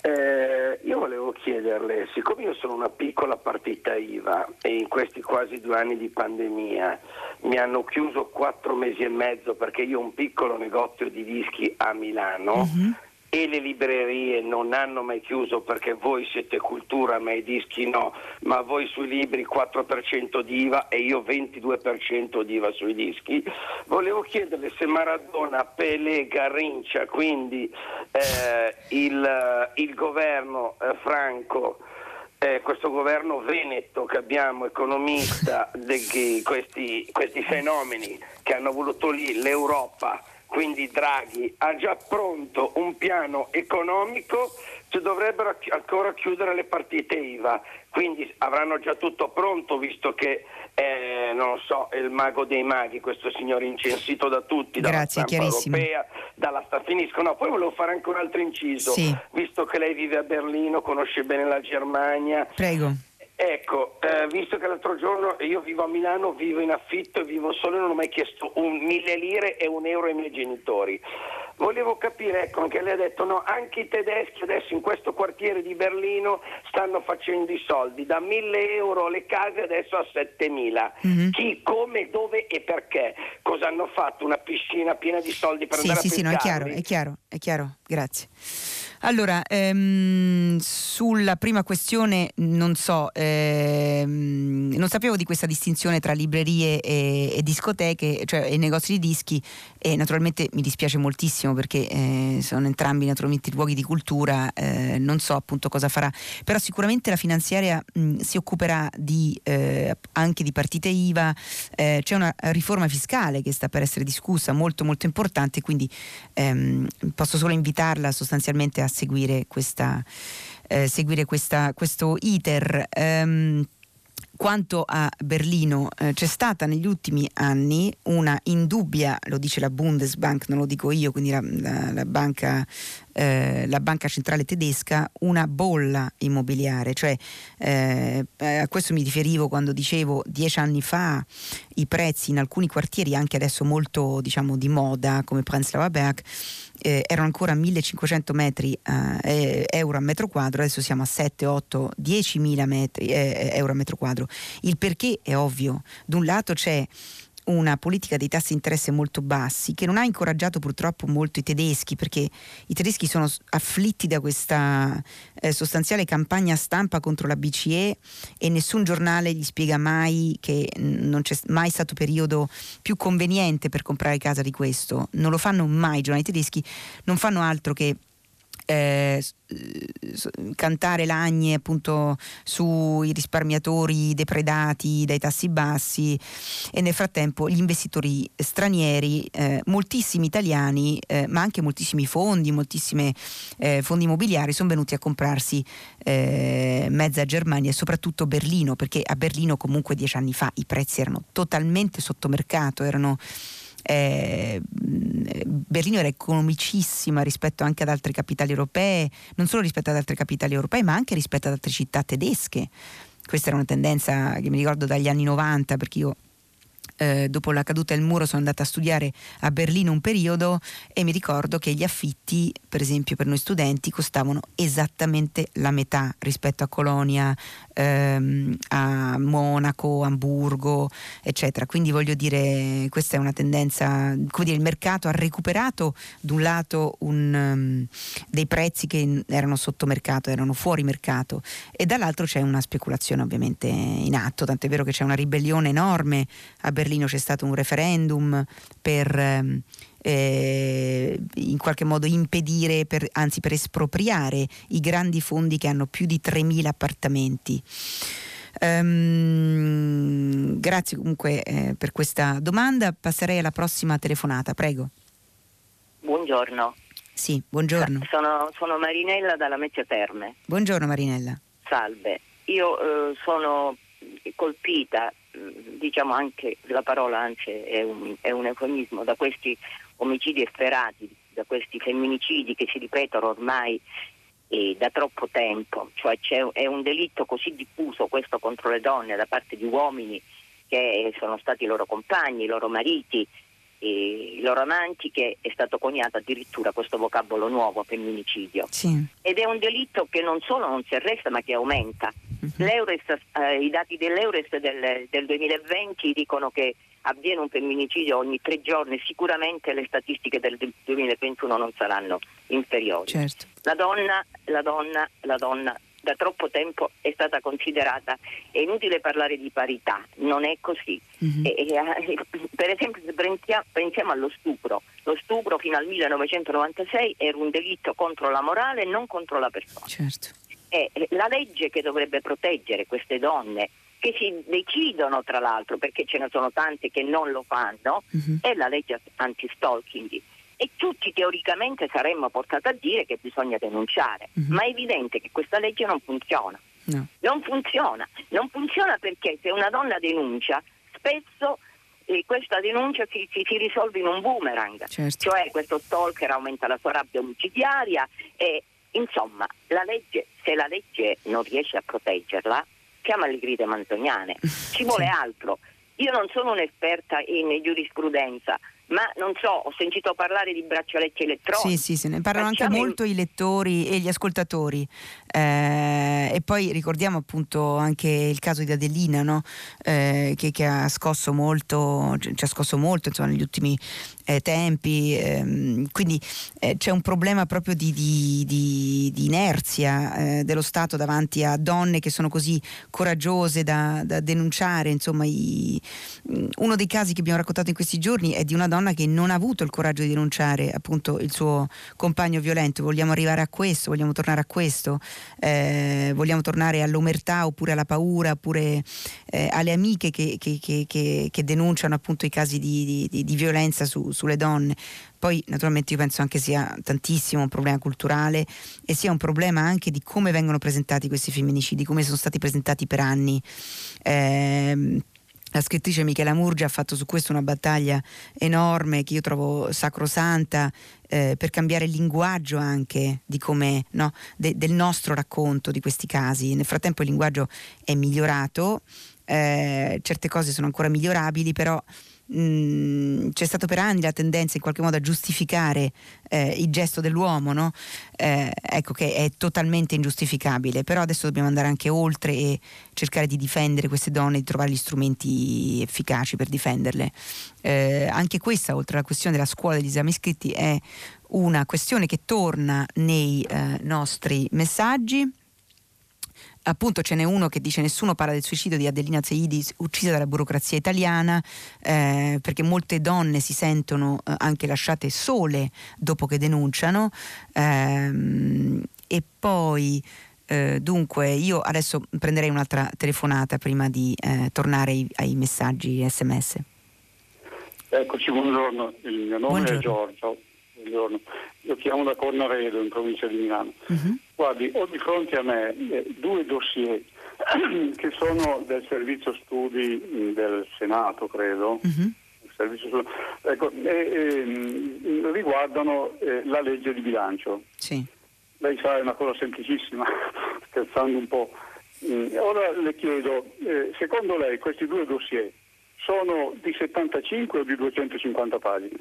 Eh, io volevo chiederle, siccome io sono una piccola partita IVA e in questi quasi due anni di pandemia mi hanno chiuso quattro mesi e mezzo perché io ho un piccolo negozio di dischi a Milano, uh-huh e le librerie non hanno mai chiuso perché voi siete cultura ma i dischi no, ma voi sui libri 4% di IVA e io 22% di IVA sui dischi. Volevo chiederle se Maradona, Pelé, Garrincia, quindi eh, il, il, governo eh, Franco eh, questo governo veneto che abbiamo, economista, di questi, questi fenomeni che hanno voluto lì l'Europa quindi Draghi ha già pronto un piano economico, ci dovrebbero ancora chiudere le partite IVA, quindi avranno già tutto pronto visto che eh, non so, è il mago dei maghi, questo signore incensito da tutti, dalla Grazie, stampa europea, dalla sta finisco. No, poi volevo fare anche un altro inciso, sì. visto che lei vive a Berlino, conosce bene la Germania. Prego. Ecco, eh, visto che l'altro giorno io vivo a Milano, vivo in affitto e vivo solo e non ho mai chiesto un mille lire e un euro ai miei genitori. Volevo capire, ecco, anche lei ha detto no, anche i tedeschi adesso in questo quartiere di Berlino stanno facendo i soldi, da mille euro le case adesso a 7000. Mm-hmm. Chi, come, dove e perché? Cosa hanno fatto? Una piscina piena di soldi per sì, andare sì, a Sì, sì, no, è chiaro, è chiaro, è chiaro, grazie. Allora, ehm, sulla prima questione non so, ehm, non sapevo di questa distinzione tra librerie e, e discoteche, cioè e negozi di dischi e naturalmente mi dispiace moltissimo perché eh, sono entrambi naturalmente luoghi di cultura, eh, non so appunto cosa farà, però sicuramente la finanziaria mh, si occuperà di, eh, anche di partite IVA, eh, c'è una riforma fiscale che sta per essere discussa molto molto importante, quindi ehm, posso solo invitarla sostanzialmente a seguire, questa, eh, seguire questa, questo iter. Um, quanto a Berlino, eh, c'è stata negli ultimi anni una indubbia, lo dice la Bundesbank, non lo dico io, quindi la, la, la, banca, eh, la banca, centrale tedesca, una bolla immobiliare. Cioè, eh, a questo mi riferivo quando dicevo dieci anni fa i prezzi in alcuni quartieri, anche adesso molto diciamo, di moda, come Prenzlauer Berg, eh, erano ancora 1500 metri, eh, euro a metro quadro, adesso siamo a 7, 8, 10.000 metri, eh, euro a metro quadro. Il perché è ovvio, da un lato c'è una politica dei tassi di interesse molto bassi che non ha incoraggiato purtroppo molto i tedeschi perché i tedeschi sono afflitti da questa eh, sostanziale campagna stampa contro la BCE e nessun giornale gli spiega mai che non c'è mai stato periodo più conveniente per comprare casa di questo. Non lo fanno mai i giornali tedeschi, non fanno altro che eh, cantare lagne appunto sui risparmiatori depredati dai tassi bassi. E nel frattempo gli investitori stranieri, eh, moltissimi italiani, eh, ma anche moltissimi fondi, moltissimi eh, fondi immobiliari sono venuti a comprarsi eh, mezza Germania e soprattutto Berlino, perché a Berlino comunque dieci anni fa i prezzi erano totalmente sotto mercato, erano eh, Berlino era economicissima rispetto anche ad altre capitali europee, non solo rispetto ad altre capitali europee, ma anche rispetto ad altre città tedesche. Questa era una tendenza che mi ricordo dagli anni 90, perché io eh, dopo la caduta del muro sono andata a studiare a Berlino un periodo e mi ricordo che gli affitti, per esempio per noi studenti, costavano esattamente la metà rispetto a Colonia, ehm, a Monaco, Amburgo, eccetera. Quindi voglio dire, questa è una tendenza, come dire, il mercato ha recuperato da un lato un, um, dei prezzi che erano sotto mercato, erano fuori mercato e dall'altro c'è una speculazione ovviamente in atto, tanto è vero che c'è una ribellione enorme a Berlino Berlino c'è stato un referendum per ehm, eh, in qualche modo impedire, per, anzi per espropriare i grandi fondi che hanno più di 3.000 appartamenti. Um, grazie comunque eh, per questa domanda. Passerei alla prossima telefonata, prego. Buongiorno. Sì, buongiorno. Sono, sono Marinella dalla Mezzia Terme. Buongiorno Marinella. Salve, io eh, sono colpita diciamo anche la parola anche è un, è un eufemismo da questi omicidi efferati da questi femminicidi che si ripetono ormai eh, da troppo tempo, cioè è un delitto così diffuso questo contro le donne da parte di uomini che sono stati i loro compagni, i loro mariti, i loro amanti che è stato coniato addirittura questo vocabolo nuovo, femminicidio. Sì. Ed è un delitto che non solo non si arresta ma che aumenta. Uh-huh. Eh, I dati dell'Eures del, del 2020 dicono che avviene un femminicidio ogni tre giorni, sicuramente le statistiche del 2021 non saranno inferiori. Certo. La donna, la donna, la donna da troppo tempo è stata considerata, è inutile parlare di parità, non è così. Mm-hmm. E, e, per esempio pensiamo, pensiamo allo stupro, lo stupro fino al 1996 era un delitto contro la morale e non contro la persona. Certo. E la legge che dovrebbe proteggere queste donne che si decidono tra l'altro, perché ce ne sono tante che non lo fanno, mm-hmm. è la legge anti-stalking e tutti teoricamente saremmo portati a dire che bisogna denunciare, mm-hmm. ma è evidente che questa legge non funziona. No. Non funziona, non funziona perché se una donna denuncia, spesso eh, questa denuncia si, si, si, risolve in un boomerang, certo. cioè questo stalker aumenta la sua rabbia omicidiaria e insomma la legge, se la legge non riesce a proteggerla, chiama le grida manzoniane, ci vuole sì. altro. Io non sono un'esperta in giurisprudenza, ma non so, ho sentito parlare di braccialetti elettronici. Sì, sì, se ne parlano Facciamo anche molto in... i lettori e gli ascoltatori. Eh, e poi ricordiamo appunto anche il caso di Adelina, no? eh, che, che, ha scosso molto, ci ha scosso molto insomma, negli ultimi eh, tempi. Ehm, quindi eh, c'è un problema proprio di, di, di, di inerzia eh, dello Stato davanti a donne che sono così coraggiose da, da denunciare. Insomma, i... uno dei casi che abbiamo raccontato in questi giorni è di una donna donna che non ha avuto il coraggio di denunciare appunto il suo compagno violento. Vogliamo arrivare a questo, vogliamo tornare a questo, eh, vogliamo tornare all'omertà oppure alla paura, oppure eh, alle amiche che, che, che, che, denunciano appunto i casi di, di, di violenza su, sulle donne. Poi naturalmente io penso anche sia tantissimo un problema culturale e sia un problema anche di come vengono presentati questi femminicidi, come sono stati presentati per anni. Eh, la scrittrice Michela Murgia ha fatto su questo una battaglia enorme che io trovo sacrosanta eh, per cambiare il linguaggio anche no, de, del nostro racconto di questi casi. Nel frattempo il linguaggio è migliorato, eh, certe cose sono ancora migliorabili, però c'è stata per anni la tendenza in qualche modo a giustificare eh, il gesto dell'uomo, no? eh, ecco che è totalmente ingiustificabile, però adesso dobbiamo andare anche oltre e cercare di difendere queste donne, di trovare gli strumenti efficaci per difenderle. Eh, anche questa, oltre alla questione della scuola degli esami scritti, è una questione che torna nei eh, nostri messaggi appunto ce n'è uno che dice nessuno parla del suicidio di Adelina Zeidi uccisa dalla burocrazia italiana eh, perché molte donne si sentono eh, anche lasciate sole dopo che denunciano ehm, e poi eh, dunque io adesso prenderei un'altra telefonata prima di eh, tornare ai, ai, messaggi sms eccoci buongiorno il mio nome buongiorno. è Giorgio buongiorno io chiamo da Cornaredo in provincia di Milano uh-huh. Guardi, ho di fronte a me eh, due dossier che sono del servizio studi mm, del Senato, credo. Uh-huh. Ecco, e, e, riguardano eh, la legge di bilancio. Sì. Lei sa, è una cosa semplicissima, scherzando un po'. Mm, ora le chiedo, eh, secondo lei questi due dossier sono di 75 o di 250 pagine?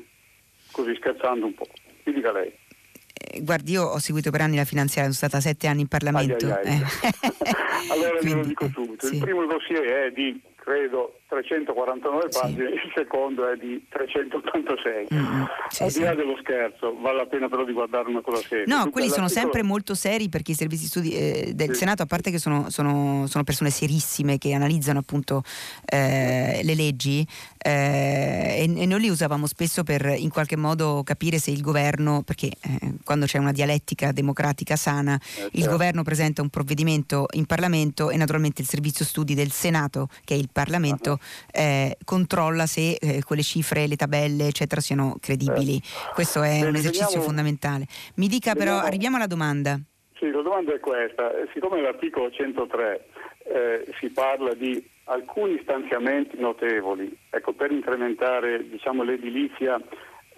Così scherzando un po'. Mi dica lei. Eh, guardi, io ho seguito per anni la finanziaria, sono stata sette anni in Parlamento. Ai, ai, ai. Eh. allora Quindi, lo dico subito. Sì. Il primo dossier è di credo 349 pagine, sì. il secondo è di 386. Mm-hmm. Sì, Al di là sì. dello scherzo, vale la pena però di guardare una cosa seria. No, quelli sono sempre molto seri perché i servizi studi eh, del Senato, a parte che sono, sono, sono, persone serissime che analizzano appunto eh, le leggi eh, e, e, noi li usavamo spesso per in qualche modo capire se il governo, perché eh, quando c'è una dialettica democratica sana, il certo. governo presenta un provvedimento in Parlamento e naturalmente il servizio studi del Senato, che è il Parlamento, eh, controlla se eh, quelle cifre, le tabelle, eccetera, siano credibili. Eh. Questo è Bene, un esercizio vediamo, fondamentale. Mi dica vediamo, però, arriviamo alla domanda. Sì, la domanda è questa. Eh, siccome l'articolo 103 eh, si parla di alcuni stanziamenti notevoli ecco, per incrementare diciamo, l'edilizia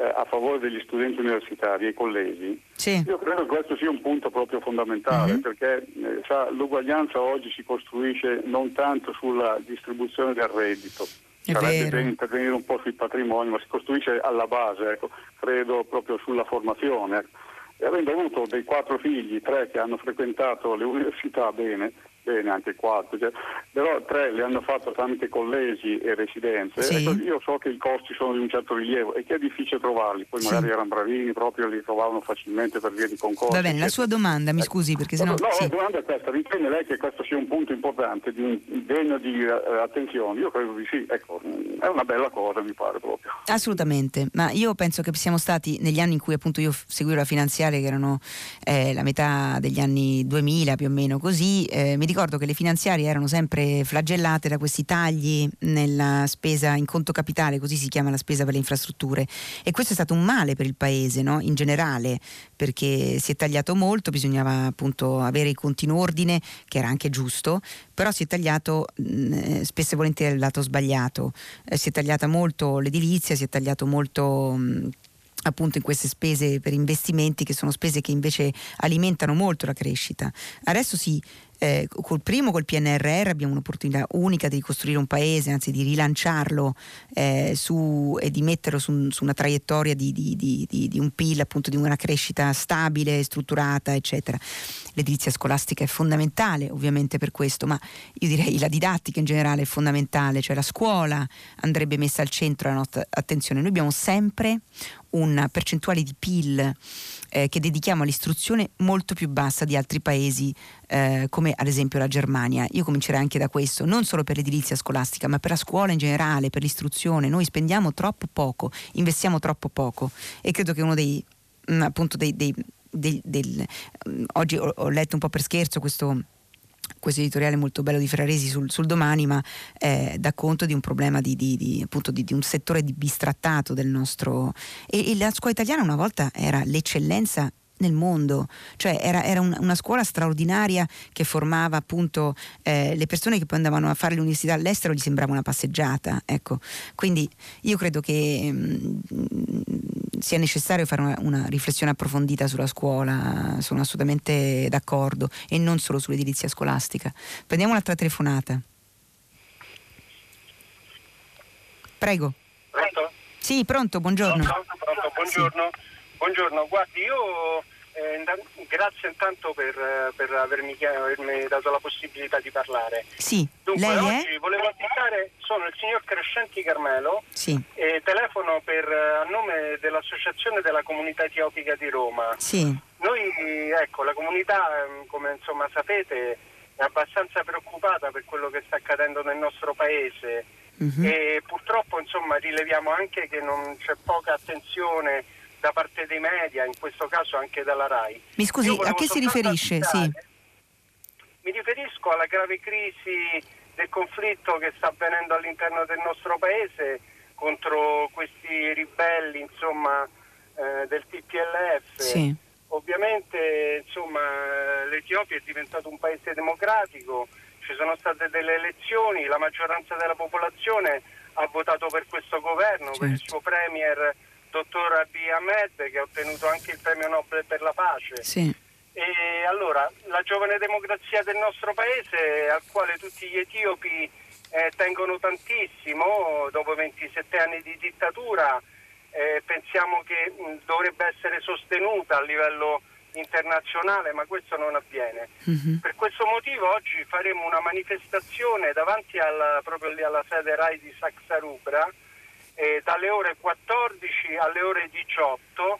a favore degli studenti universitari e colleghi, sì. io credo che questo sia un punto proprio fondamentale uh-huh. perché eh, sa, l'uguaglianza oggi si costruisce non tanto sulla distribuzione del reddito, È sarebbe bene intervenire un po' sui patrimoni, ma si costruisce alla base, ecco, credo proprio sulla formazione. E avendo avuto dei quattro figli, tre che hanno frequentato le università bene, bene anche quattro, cioè, però tre le hanno fatto tramite collegi e residenze. Sì. Ecco, io so che i costi sono di un certo rilievo e che è difficile trovarli, poi Sì. magari erano bravini, proprio li trovavano facilmente per via di concorsi. Va bene, la sua domanda, mi Ecco. scusi perché sennò... No, sì. la domanda è questa, ritiene lei che questo sia un punto importante, di un, degno di eh, attenzione? Io credo di sì, ecco, è una bella cosa mi pare proprio. Assolutamente, ma io penso che siamo stati negli anni in cui appunto io seguivo la finanziaria che erano eh, la metà degli anni 2000 più o meno così, eh, mi ricordo che le finanziarie erano sempre flagellate da questi tagli nella spesa in conto capitale, così si chiama la spesa per le infrastrutture e questo è stato un male per il paese no? in generale perché si è tagliato molto, bisognava appunto avere i conti in ordine che era anche giusto, però si è tagliato mh, eh, spesso e volentieri il lato sbagliato, Eh, si è tagliata molto l'edilizia, si è tagliato molto mh, appunto in queste spese per investimenti che sono spese che invece alimentano molto la crescita. Adesso sì, eh, col primo, col PNRR abbiamo un'opportunità unica di ricostruire un paese, anzi di rilanciarlo eh, su, e di metterlo su, su una traiettoria di, di- di- di- di un PIL, appunto di una crescita stabile, strutturata, eccetera. L'edilizia scolastica è fondamentale ovviamente per questo, ma io direi la didattica in generale è fondamentale, cioè la scuola andrebbe messa al centro della nostra attenzione. Noi abbiamo sempre una percentuale di PIL eh, che dedichiamo all'istruzione molto più bassa di altri paesi eh, come ad esempio la Germania. Io comincerei anche da questo, non solo per l'edilizia scolastica, ma per la scuola in generale, per l'istruzione. Noi spendiamo troppo poco, investiamo troppo poco e credo che uno dei mm, appunto dei, dei- dei- del- mm, oggi ho, ho letto un po' per scherzo questo questo editoriale molto bello di Ferraresi sul, sul domani, ma eh, dà conto di un problema di, di- di- appunto di, un settore bistrattato del nostro. E, e la scuola italiana una volta era l'eccellenza nel mondo, cioè era, era un- una scuola straordinaria che formava appunto eh, le persone che poi andavano a fare l'università all'estero gli sembrava una passeggiata, ecco. Quindi io credo che mm, sia necessario fare una, una riflessione approfondita sulla scuola, sono assolutamente d'accordo e non solo sull'edilizia scolastica. Prendiamo un'altra telefonata. Prego. Pronto? Sì, pronto, buongiorno. Pronto, pronto, buongiorno. Buongiorno, guardi, io eh, grazie intanto per, eh, per avermi, avermi dato la possibilità di parlare. Sì, Dunque, lei è? oggi volevo avvisare, sono il signor Crescenti Carmelo Sì, e telefono per, eh, a nome dell'Associazione della Comunità Etiopica di Roma. sì, Noi, ecco, la comunità, ehm, come insomma sapete, è abbastanza preoccupata per quello che sta accadendo nel nostro paese mhm. e purtroppo insomma rileviamo anche che non c'è poca attenzione da parte dei media, in questo caso anche dalla RAI. Mi scusi, a che si riferisce? Sì. Mi riferisco alla grave crisi del conflitto che sta avvenendo all'interno del nostro paese contro questi ribelli insomma, eh, del TPLF. Sì. Ovviamente insomma, l'Etiopia è diventato un paese democratico, ci sono state delle elezioni, la maggioranza della popolazione ha votato per questo governo, per il Certo. suo premier dottor Abiy Ahmed che ha ottenuto anche il premio Nobel per la pace. Sì. E allora la giovane democrazia del nostro paese, al quale tutti gli etiopi eh, tengono tantissimo, dopo 27 anni di dittatura, eh, pensiamo che mh, dovrebbe essere sostenuta a livello internazionale, ma questo non avviene. mhm. Per questo motivo oggi faremo una manifestazione davanti alla, proprio lì alla sede RAI di Saxarubra eh, dalle ore 14 alle ore 18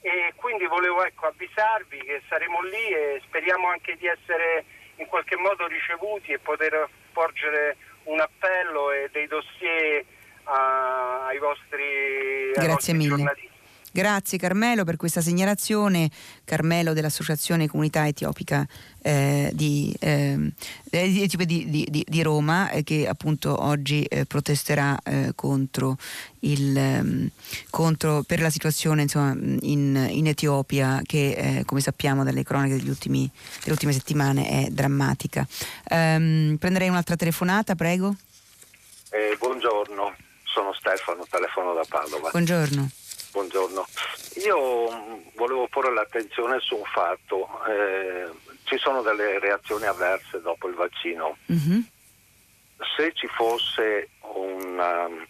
e quindi volevo ecco, avvisarvi che saremo lì e speriamo anche di essere in qualche modo ricevuti e poter porgere un appello e dei dossier a- ai vostri, ai Grazie vostri mille. giornalisti. Grazie Carmelo per questa segnalazione, Carmelo dell'Associazione Comunità Etiopica eh, di, ehm, eh, di- di- di- Roma eh, che appunto oggi eh, protesterà eh, contro il, ehm, contro- per la situazione insomma, in, in Etiopia che come sappiamo dalle cronache degli ultimi- delle ultime settimane è drammatica. Ehm, prenderei un'altra telefonata, prego. Buongiorno, sono Stefano, telefono da Padova. Buongiorno. buongiorno. Io volevo porre l'attenzione su un fatto. Eh, ci sono delle reazioni avverse dopo il vaccino. Mm-hmm. Se ci fosse un... Um,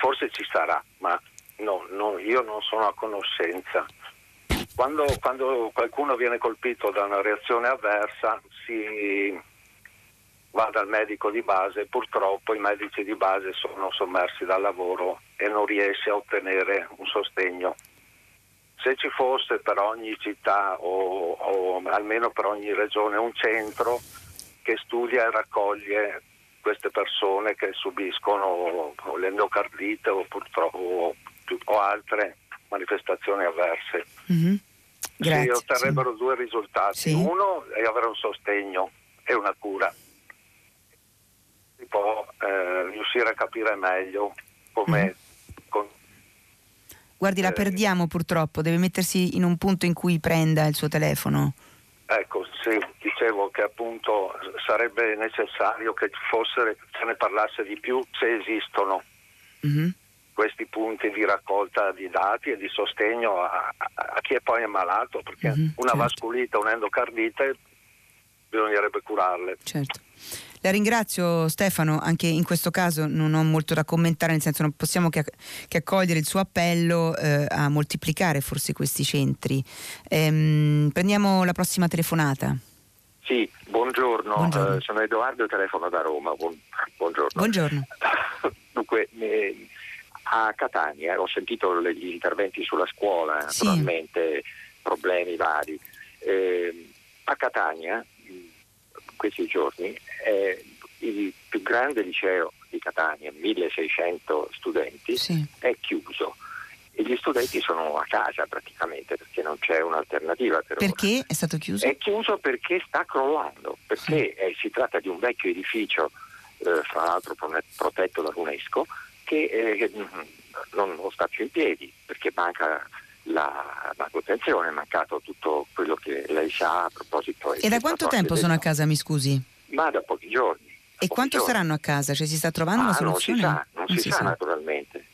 forse ci sarà, ma no, no, io non sono a conoscenza. Quando, quando, qualcuno viene colpito da una reazione avversa si va dal medico di base, purtroppo i medici di base sono sommersi dal lavoro e non riesce a ottenere un sostegno. Se ci fosse per ogni città o, o almeno per ogni regione un centro che studia e raccoglie queste persone che subiscono l'endocardite o, purtroppo, o altre manifestazioni avverse. Mm-hmm. Grazie, si otterrebbero sì. due risultati. Sì. Uno è avere un sostegno e una cura. Si può eh, riuscire a capire meglio come... Mm-hmm. Guardi, la eh, perdiamo purtroppo, deve mettersi in un punto in cui prenda il suo telefono. Ecco, sì, dicevo che appunto sarebbe necessario che fosse, se ne parlasse di più se esistono mm-hmm. questi punti di raccolta di dati e di sostegno a, a, chi è poi è malato, perché mm-hmm, una certo. vasculite, un'endocardite bisognerebbe curarle. Certo. La ringrazio Stefano, anche in questo caso non ho molto da commentare, nel senso non possiamo che, accogliere il suo appello eh, a moltiplicare forse questi centri. Ehm, prendiamo la prossima telefonata. Sì, buongiorno, buongiorno. Uh, sono Edoardo telefono da Roma. Buon, buongiorno. buongiorno. Dunque, eh, a Catania ho sentito gli interventi sulla scuola, sì. naturalmente problemi vari. Eh, a Catania, questi giorni, è il più grande liceo di Catania, 1600 studenti, sì. è chiuso e gli studenti sono a casa praticamente perché non c'è un'alternativa. Per perché ora. è stato chiuso? È chiuso perché sta crollando, perché eh, si tratta di un vecchio edificio, eh, fra l'altro protetto dall'UNESCO, che eh, non, non, sta più in piedi perché manca la manutenzione, è mancato tutto quello che lei sa a proposito. E da quanto tempo sono a casa, mi scusi? Ma da pochi giorni. Da e pochi quanto giorni. saranno a casa? Cioè si sta trovando ah, una soluzione? Non si sa, non, non si, si sa, sa naturalmente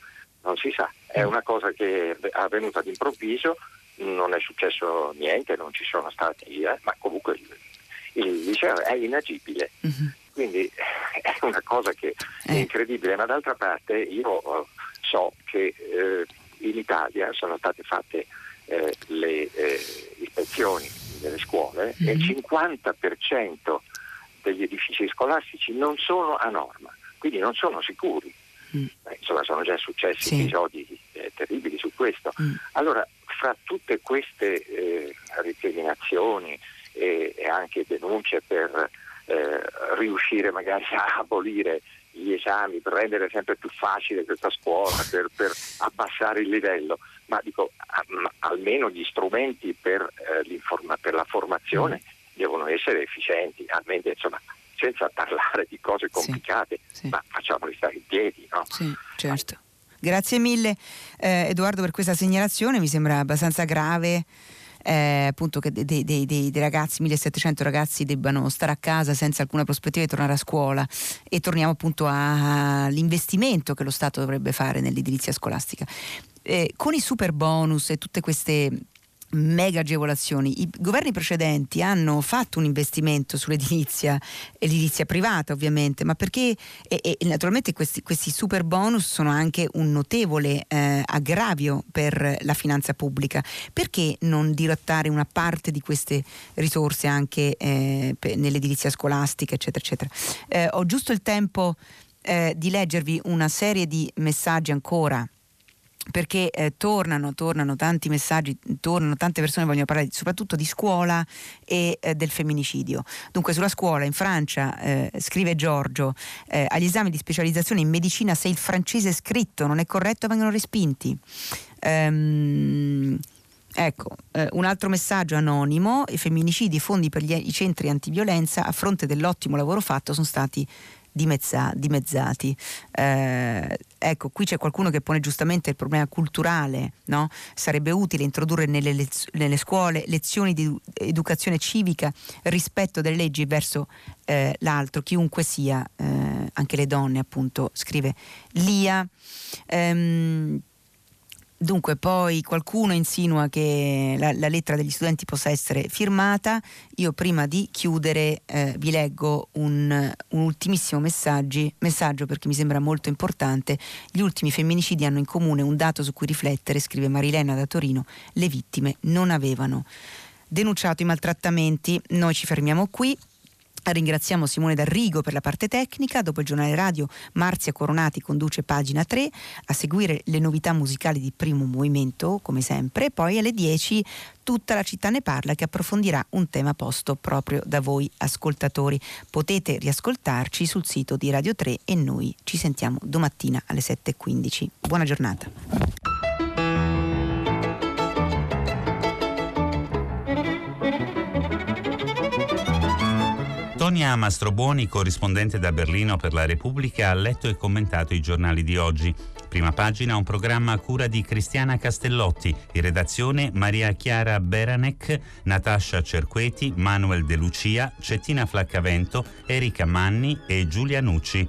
non si sa, è una cosa che è avvenuta d'improvviso, non è successo niente, non ci sono stati, eh, ma comunque il, il liceo è inagibile. Uh-huh. Quindi è una cosa che è eh. incredibile, ma d'altra parte io eh, so che eh, in Italia sono state fatte eh, le eh, ispezioni nelle scuole uh-huh. e il 50% mhm. degli edifici scolastici non sono a norma, quindi non sono sicuri. Mm. Eh, insomma sono già successi sì. episodi eh, terribili su questo. Mm. Allora, fra tutte queste eh, recriminazioni e, e, anche denunce per eh, riuscire magari a abolire gli esami, per rendere sempre più facile questa scuola, per, per abbassare il livello, ma dico almeno gli strumenti per, eh, per la formazione mm. devono essere efficienti, almeno insomma senza parlare di cose complicate, sì, sì. ma facciamoli stare in piedi. No? Sì, certo. Grazie mille eh, Edoardo per questa segnalazione, mi sembra abbastanza grave. Eh, appunto che dei, dei, dei, dei, ragazzi, 1700 ragazzi debbano stare a casa senza alcuna prospettiva di tornare a scuola e torniamo appunto all'investimento che lo Stato dovrebbe fare nell'edilizia scolastica. Eh, con i super bonus e tutte queste mega agevolazioni. I governi precedenti hanno fatto un investimento sull'edilizia, edilizia privata ovviamente, ma perché e, e naturalmente questi, questi, super bonus sono anche un notevole eh, aggravio per la finanza pubblica. Perché non dirottare una parte di queste risorse anche eh, nell'edilizia scolastica, eccetera, eccetera? Eh, ho giusto il tempo eh, di leggervi una serie di messaggi ancora perché eh, tornano, tornano tanti messaggi, tornano tante persone vogliono parlare soprattutto di scuola e eh, del femminicidio. Dunque sulla scuola in Francia, eh, scrive Giorgio, eh, agli esami di specializzazione in medicina se il francese scritto non è corretto vengono respinti. Ehm, Ecco, eh, un altro messaggio anonimo, i femminicidi, i fondi per gli, i centri antiviolenza a fronte dell'ottimo lavoro fatto sono stati dimezza, dimezzati. Eh, ecco, qui c'è qualcuno che pone giustamente il problema culturale, no? sarebbe utile introdurre nelle, lez- nelle, scuole lezioni di educazione civica, rispetto delle leggi verso eh, l'altro, chiunque sia, eh, anche le donne appunto, scrive Lia. Ehm, Dunque, poi qualcuno insinua che la, la, lettera degli studenti possa essere firmata. Io prima di chiudere eh, vi leggo un, un ultimissimo messaggio perché mi sembra molto importante. Gli ultimi femminicidi hanno in comune un dato su cui riflettere, scrive Marilena da Torino. Le vittime non avevano denunciato i maltrattamenti. Noi ci fermiamo qui. Ringraziamo Simone D'Arrigo per la parte tecnica. Dopo il giornale radio, Marzia Coronati conduce pagina 3 a seguire le novità musicali di primo movimento, come sempre. Poi alle 10 tutta la città ne parla che approfondirà un tema posto proprio da voi ascoltatori. Potete riascoltarci sul sito di Radio 3 e noi ci sentiamo domattina alle 7.15. Buona giornata. Antonia Mastrobuoni, corrispondente da Berlino per la Repubblica, ha letto e commentato i giornali di oggi. Prima pagina un programma a cura di Cristiana Castellotti, in redazione Maria Chiara Beranec, Natascia Cerqueti, Manuel De Lucia, Cettina Flaccavento, Erika Manni e Giulia Nucci.